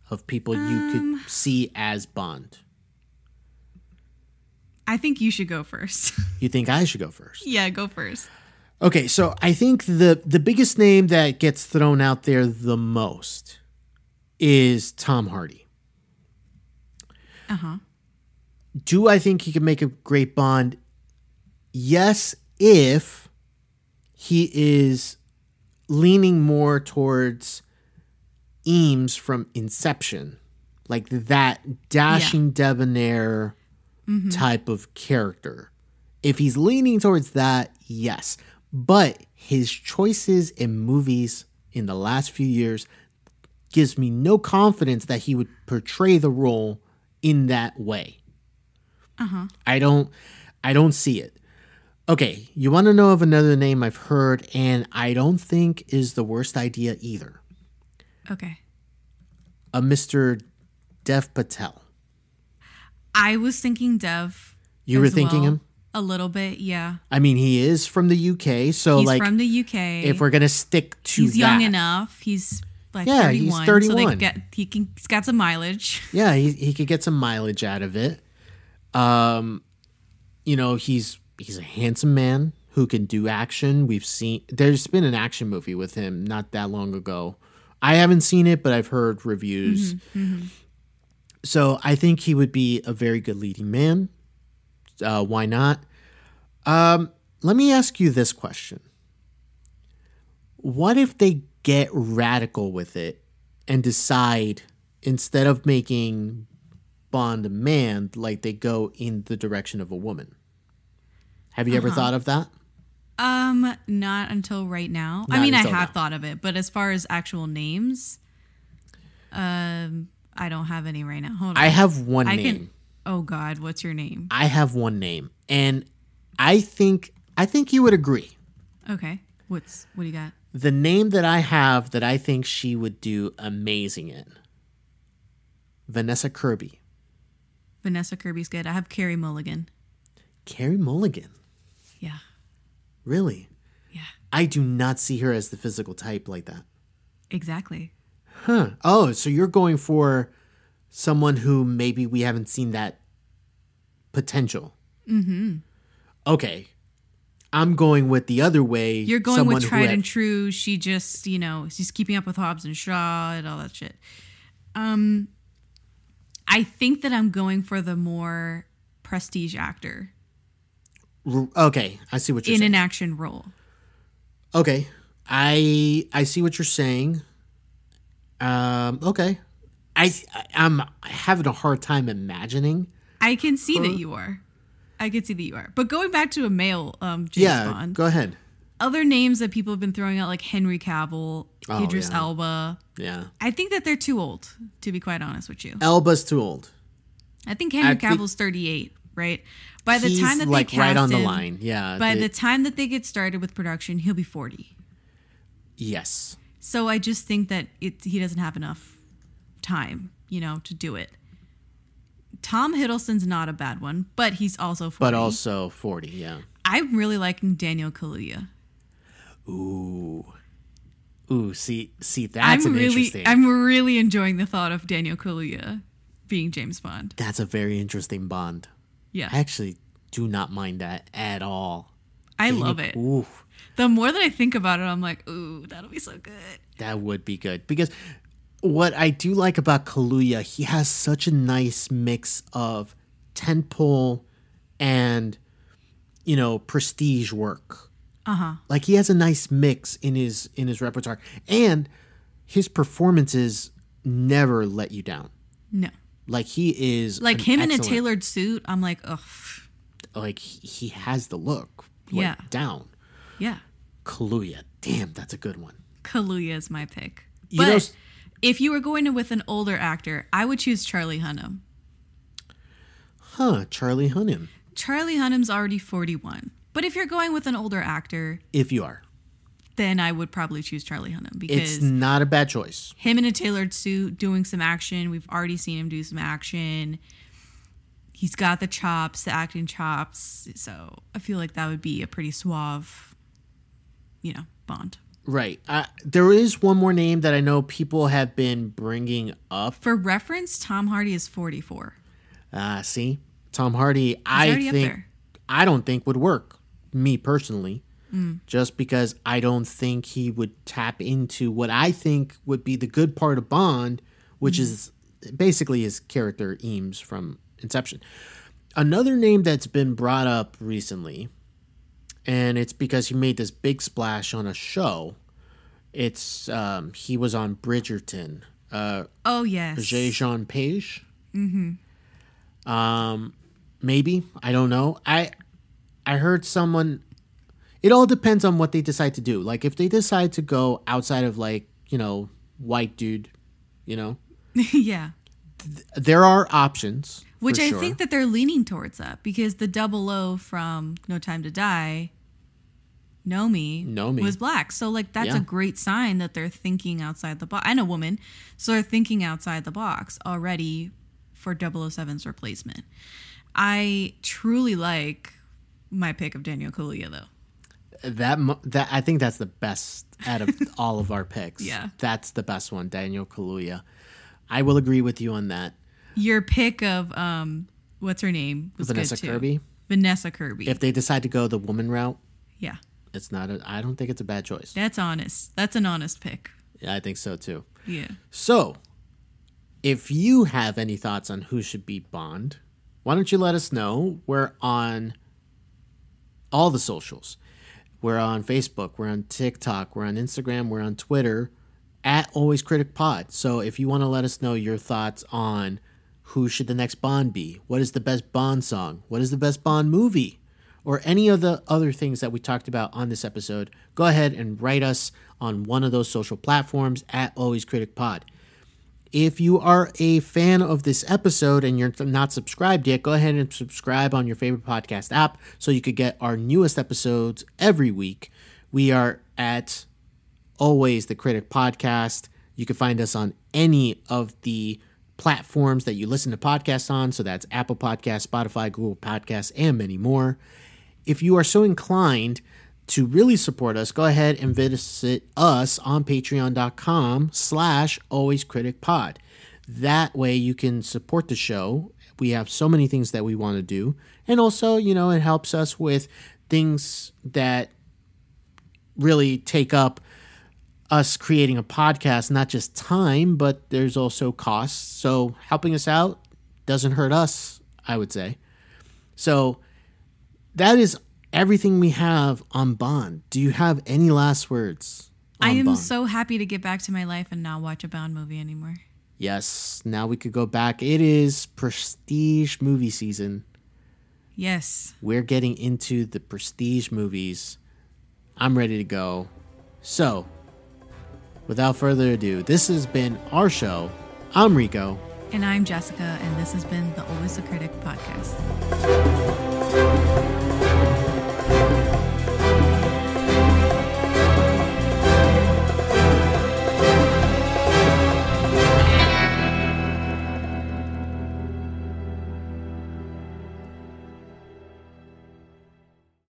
of people you Um. could see as Bond? I think you should go first. (laughs) You think I should go first? yeah, go first. Okay, so I think the the biggest name that gets thrown out there the most is Tom Hardy. Uh-huh. Do I think he can make a great Bond? Yes, if he is leaning more towards Eames from Inception, like that dashing debonair mm-hmm. type of character. If he's leaning towards that, yes. But his choices in movies in the last few years gives me no confidence that he would portray the role in that way. Uh-huh. I don't I don't see it. Okay, you want to know of another name I've heard and I don't think is the worst idea either. Okay. A Mr. Dev Patel. I was thinking Dev. You were thinking well. him? A little bit, yeah. I mean, he is from the UK, so He's like from the UK. if we're going to stick to he's young enough. He's like Yeah, he's 31, So 31. they get he can he's got some mileage. Yeah, he he could get some mileage out of it. Um, you know, he's he's a handsome man who can do action. We've seen there's been an action movie with him not that long ago. I haven't seen it, but I've heard reviews. So I think he would be a very good leading man. Uh, why not? Um, let me ask you this question: What if they get radical with it and decide instead of making Bond a man, like they go in the direction of a woman? Have you ever thought of that? Um, not until right now. I mean, I have now. thought of it, but as far as actual names, um, I don't have any right now. Hold on. I have one I name. can. Oh God, what's your name? I have one name, and I think I think you would agree. Okay, what's what do you got? The name that I have that I think she would do amazing in. Vanessa Kirby. Vanessa Kirby's good. I have Carey Mulligan. Carey Mulligan. Yeah, Really? yeah, I do not see her as the physical type like that. exactly. Huh. Oh, so you're going for someone who maybe we haven't seen that potential. Mm-hmm. Okay. I'm going with the other way. You're going someone with tried had- and true. She just, you know, she's keeping up with Hobbs and Shaw and all that shit. Um, I think that I'm going for the more prestige actor Okay, I see what you're saying. in saying. an action role. Okay. I I see what you're saying. Um okay. I I'm having a hard time imagining. I can see that you are. I can see that you are. But going back to a male um, James yeah, Bond, go ahead. Other names that people have been throwing out, like Henry Cavill, Oh, Idris yeah. Elba, Yeah. I think that they're too old, to be quite honest with you. Elba's too old. I think Henry I think- Cavill's 38, right? By the time that like they cast right on the him, line. Yeah. by the- the time that they get started with production, he'll be 40. yes. So I just think that it, he doesn't have enough time, you know, to do it. Tom Hiddleston's not a bad one, but he's also 40. But also 40, yeah. I'm really liking Daniel Kaluuya. Ooh. Ooh, see see that's I'm an really interesting. I'm really enjoying the thought of Daniel Kaluuya being James Bond. that's a very interesting bond. Yeah. I actually do not mind that at all. I love it. Ooh. The more that I think about it, I'm like, ooh, that'll be so good. That would be good because what I do like about Kaluuya, he has such a nice mix of tentpole and you know prestige work. Uh huh. Like he has a nice mix in his in his repertoire, and his performances never let you down. No. Like he is Like him in a tailored suit, I'm like, ugh. Like he, he has the look like, Yeah. down. Yeah. Kaluuya, damn, that's a good one. Kaluuya is my pick. You but know if you were going with an older actor, I would choose Charlie Hunnam. Huh, Charlie Hunnam, Charlie Hunnam's already 41. But if you're going with an older actor, if you are. then I would probably choose Charlie Hunnam because It's not a bad choice. him in a tailored suit doing some action. We've already seen him do some action. He's got the chops, the acting chops. So I feel like that would be a pretty suave, you know, Bond. Right. Uh, there is one more name that I know people have been bringing up. For reference, Tom Hardy is 44. Uh, see, Tom Hardy, I already up think. I don't think would work. Me personally, Mm. just because I don't think he would tap into what I think would be the good part of Bond, which Mm. is basically his character Eames from Inception. Another name that's been brought up recently, and it's because he made this big splash on a show. It's um, he was on Bridgerton. Uh, Oh, yes. Regé-Jean Page. Mm-hmm. Um, maybe I don't know. I I heard someone. It all depends on what they decide to do. Like if they decide to go outside of like you know white dude, you know, (laughs) yeah. there are options. Which I sure. think that they're leaning towards that because the double O from No Time to Die, Nomi, Nomi. was black. So like that's Yeah. a great sign that they're thinking outside the box. And a woman, so they're thinking outside the box already for 007's replacement. I truly like my pick of Daniel Kaluuya though. that that I think that's the best out of (laughs) all of our picks. Yeah. that's the best one, Daniel Kaluuya. I will agree with you on that. Your pick of um what's her name was Vanessa. Kirby. Vanessa Kirby. If they decide to go the woman route, yeah. it's not. A, I don't think it's a bad choice. That's honest. That's an honest pick. Yeah, I think so too. Yeah. So, if you have any thoughts on who should be Bond, why don't you let us know? We're on all the socials. We're on Facebook, we're on TikTok, we're on Instagram, we're on Twitter at Always Critic Pod. So if you want to let us know your thoughts on who should the next Bond be, what is the best Bond song, what is the best Bond movie, or any of the other things that we talked about on this episode, go ahead and write us on one of those social platforms at Always Critic Pod. If you are a fan of this episode and you're not subscribed yet, go ahead and subscribe on your favorite podcast app so you could get our newest episodes every week. We are at Always the Critic Podcast. You can find us on any of the platforms that you listen to podcasts on. So that's Apple Podcasts, Spotify, Google Podcasts, and many more. If you are so inclined, to really support us, go ahead and visit us on patreon.com slash alwayscriticpod. That way you can support the show. We have so many things that we want to do. And also, you know, it helps us with things that really take up us creating a podcast, not just time, but there's also costs. So helping us out doesn't hurt us, I would say. So that is everything we have on Bond. Do you have any last words? I am Bond? so happy to get back to my life and not watch a Bond movie anymore. Yes, now we could go back. It is prestige movie season. Yes. We're getting into the prestige movies. I'm ready to go. So, without further ado, this has been our show. I'm Rico. And I'm Jessica, and this has been the Always the Critic podcast.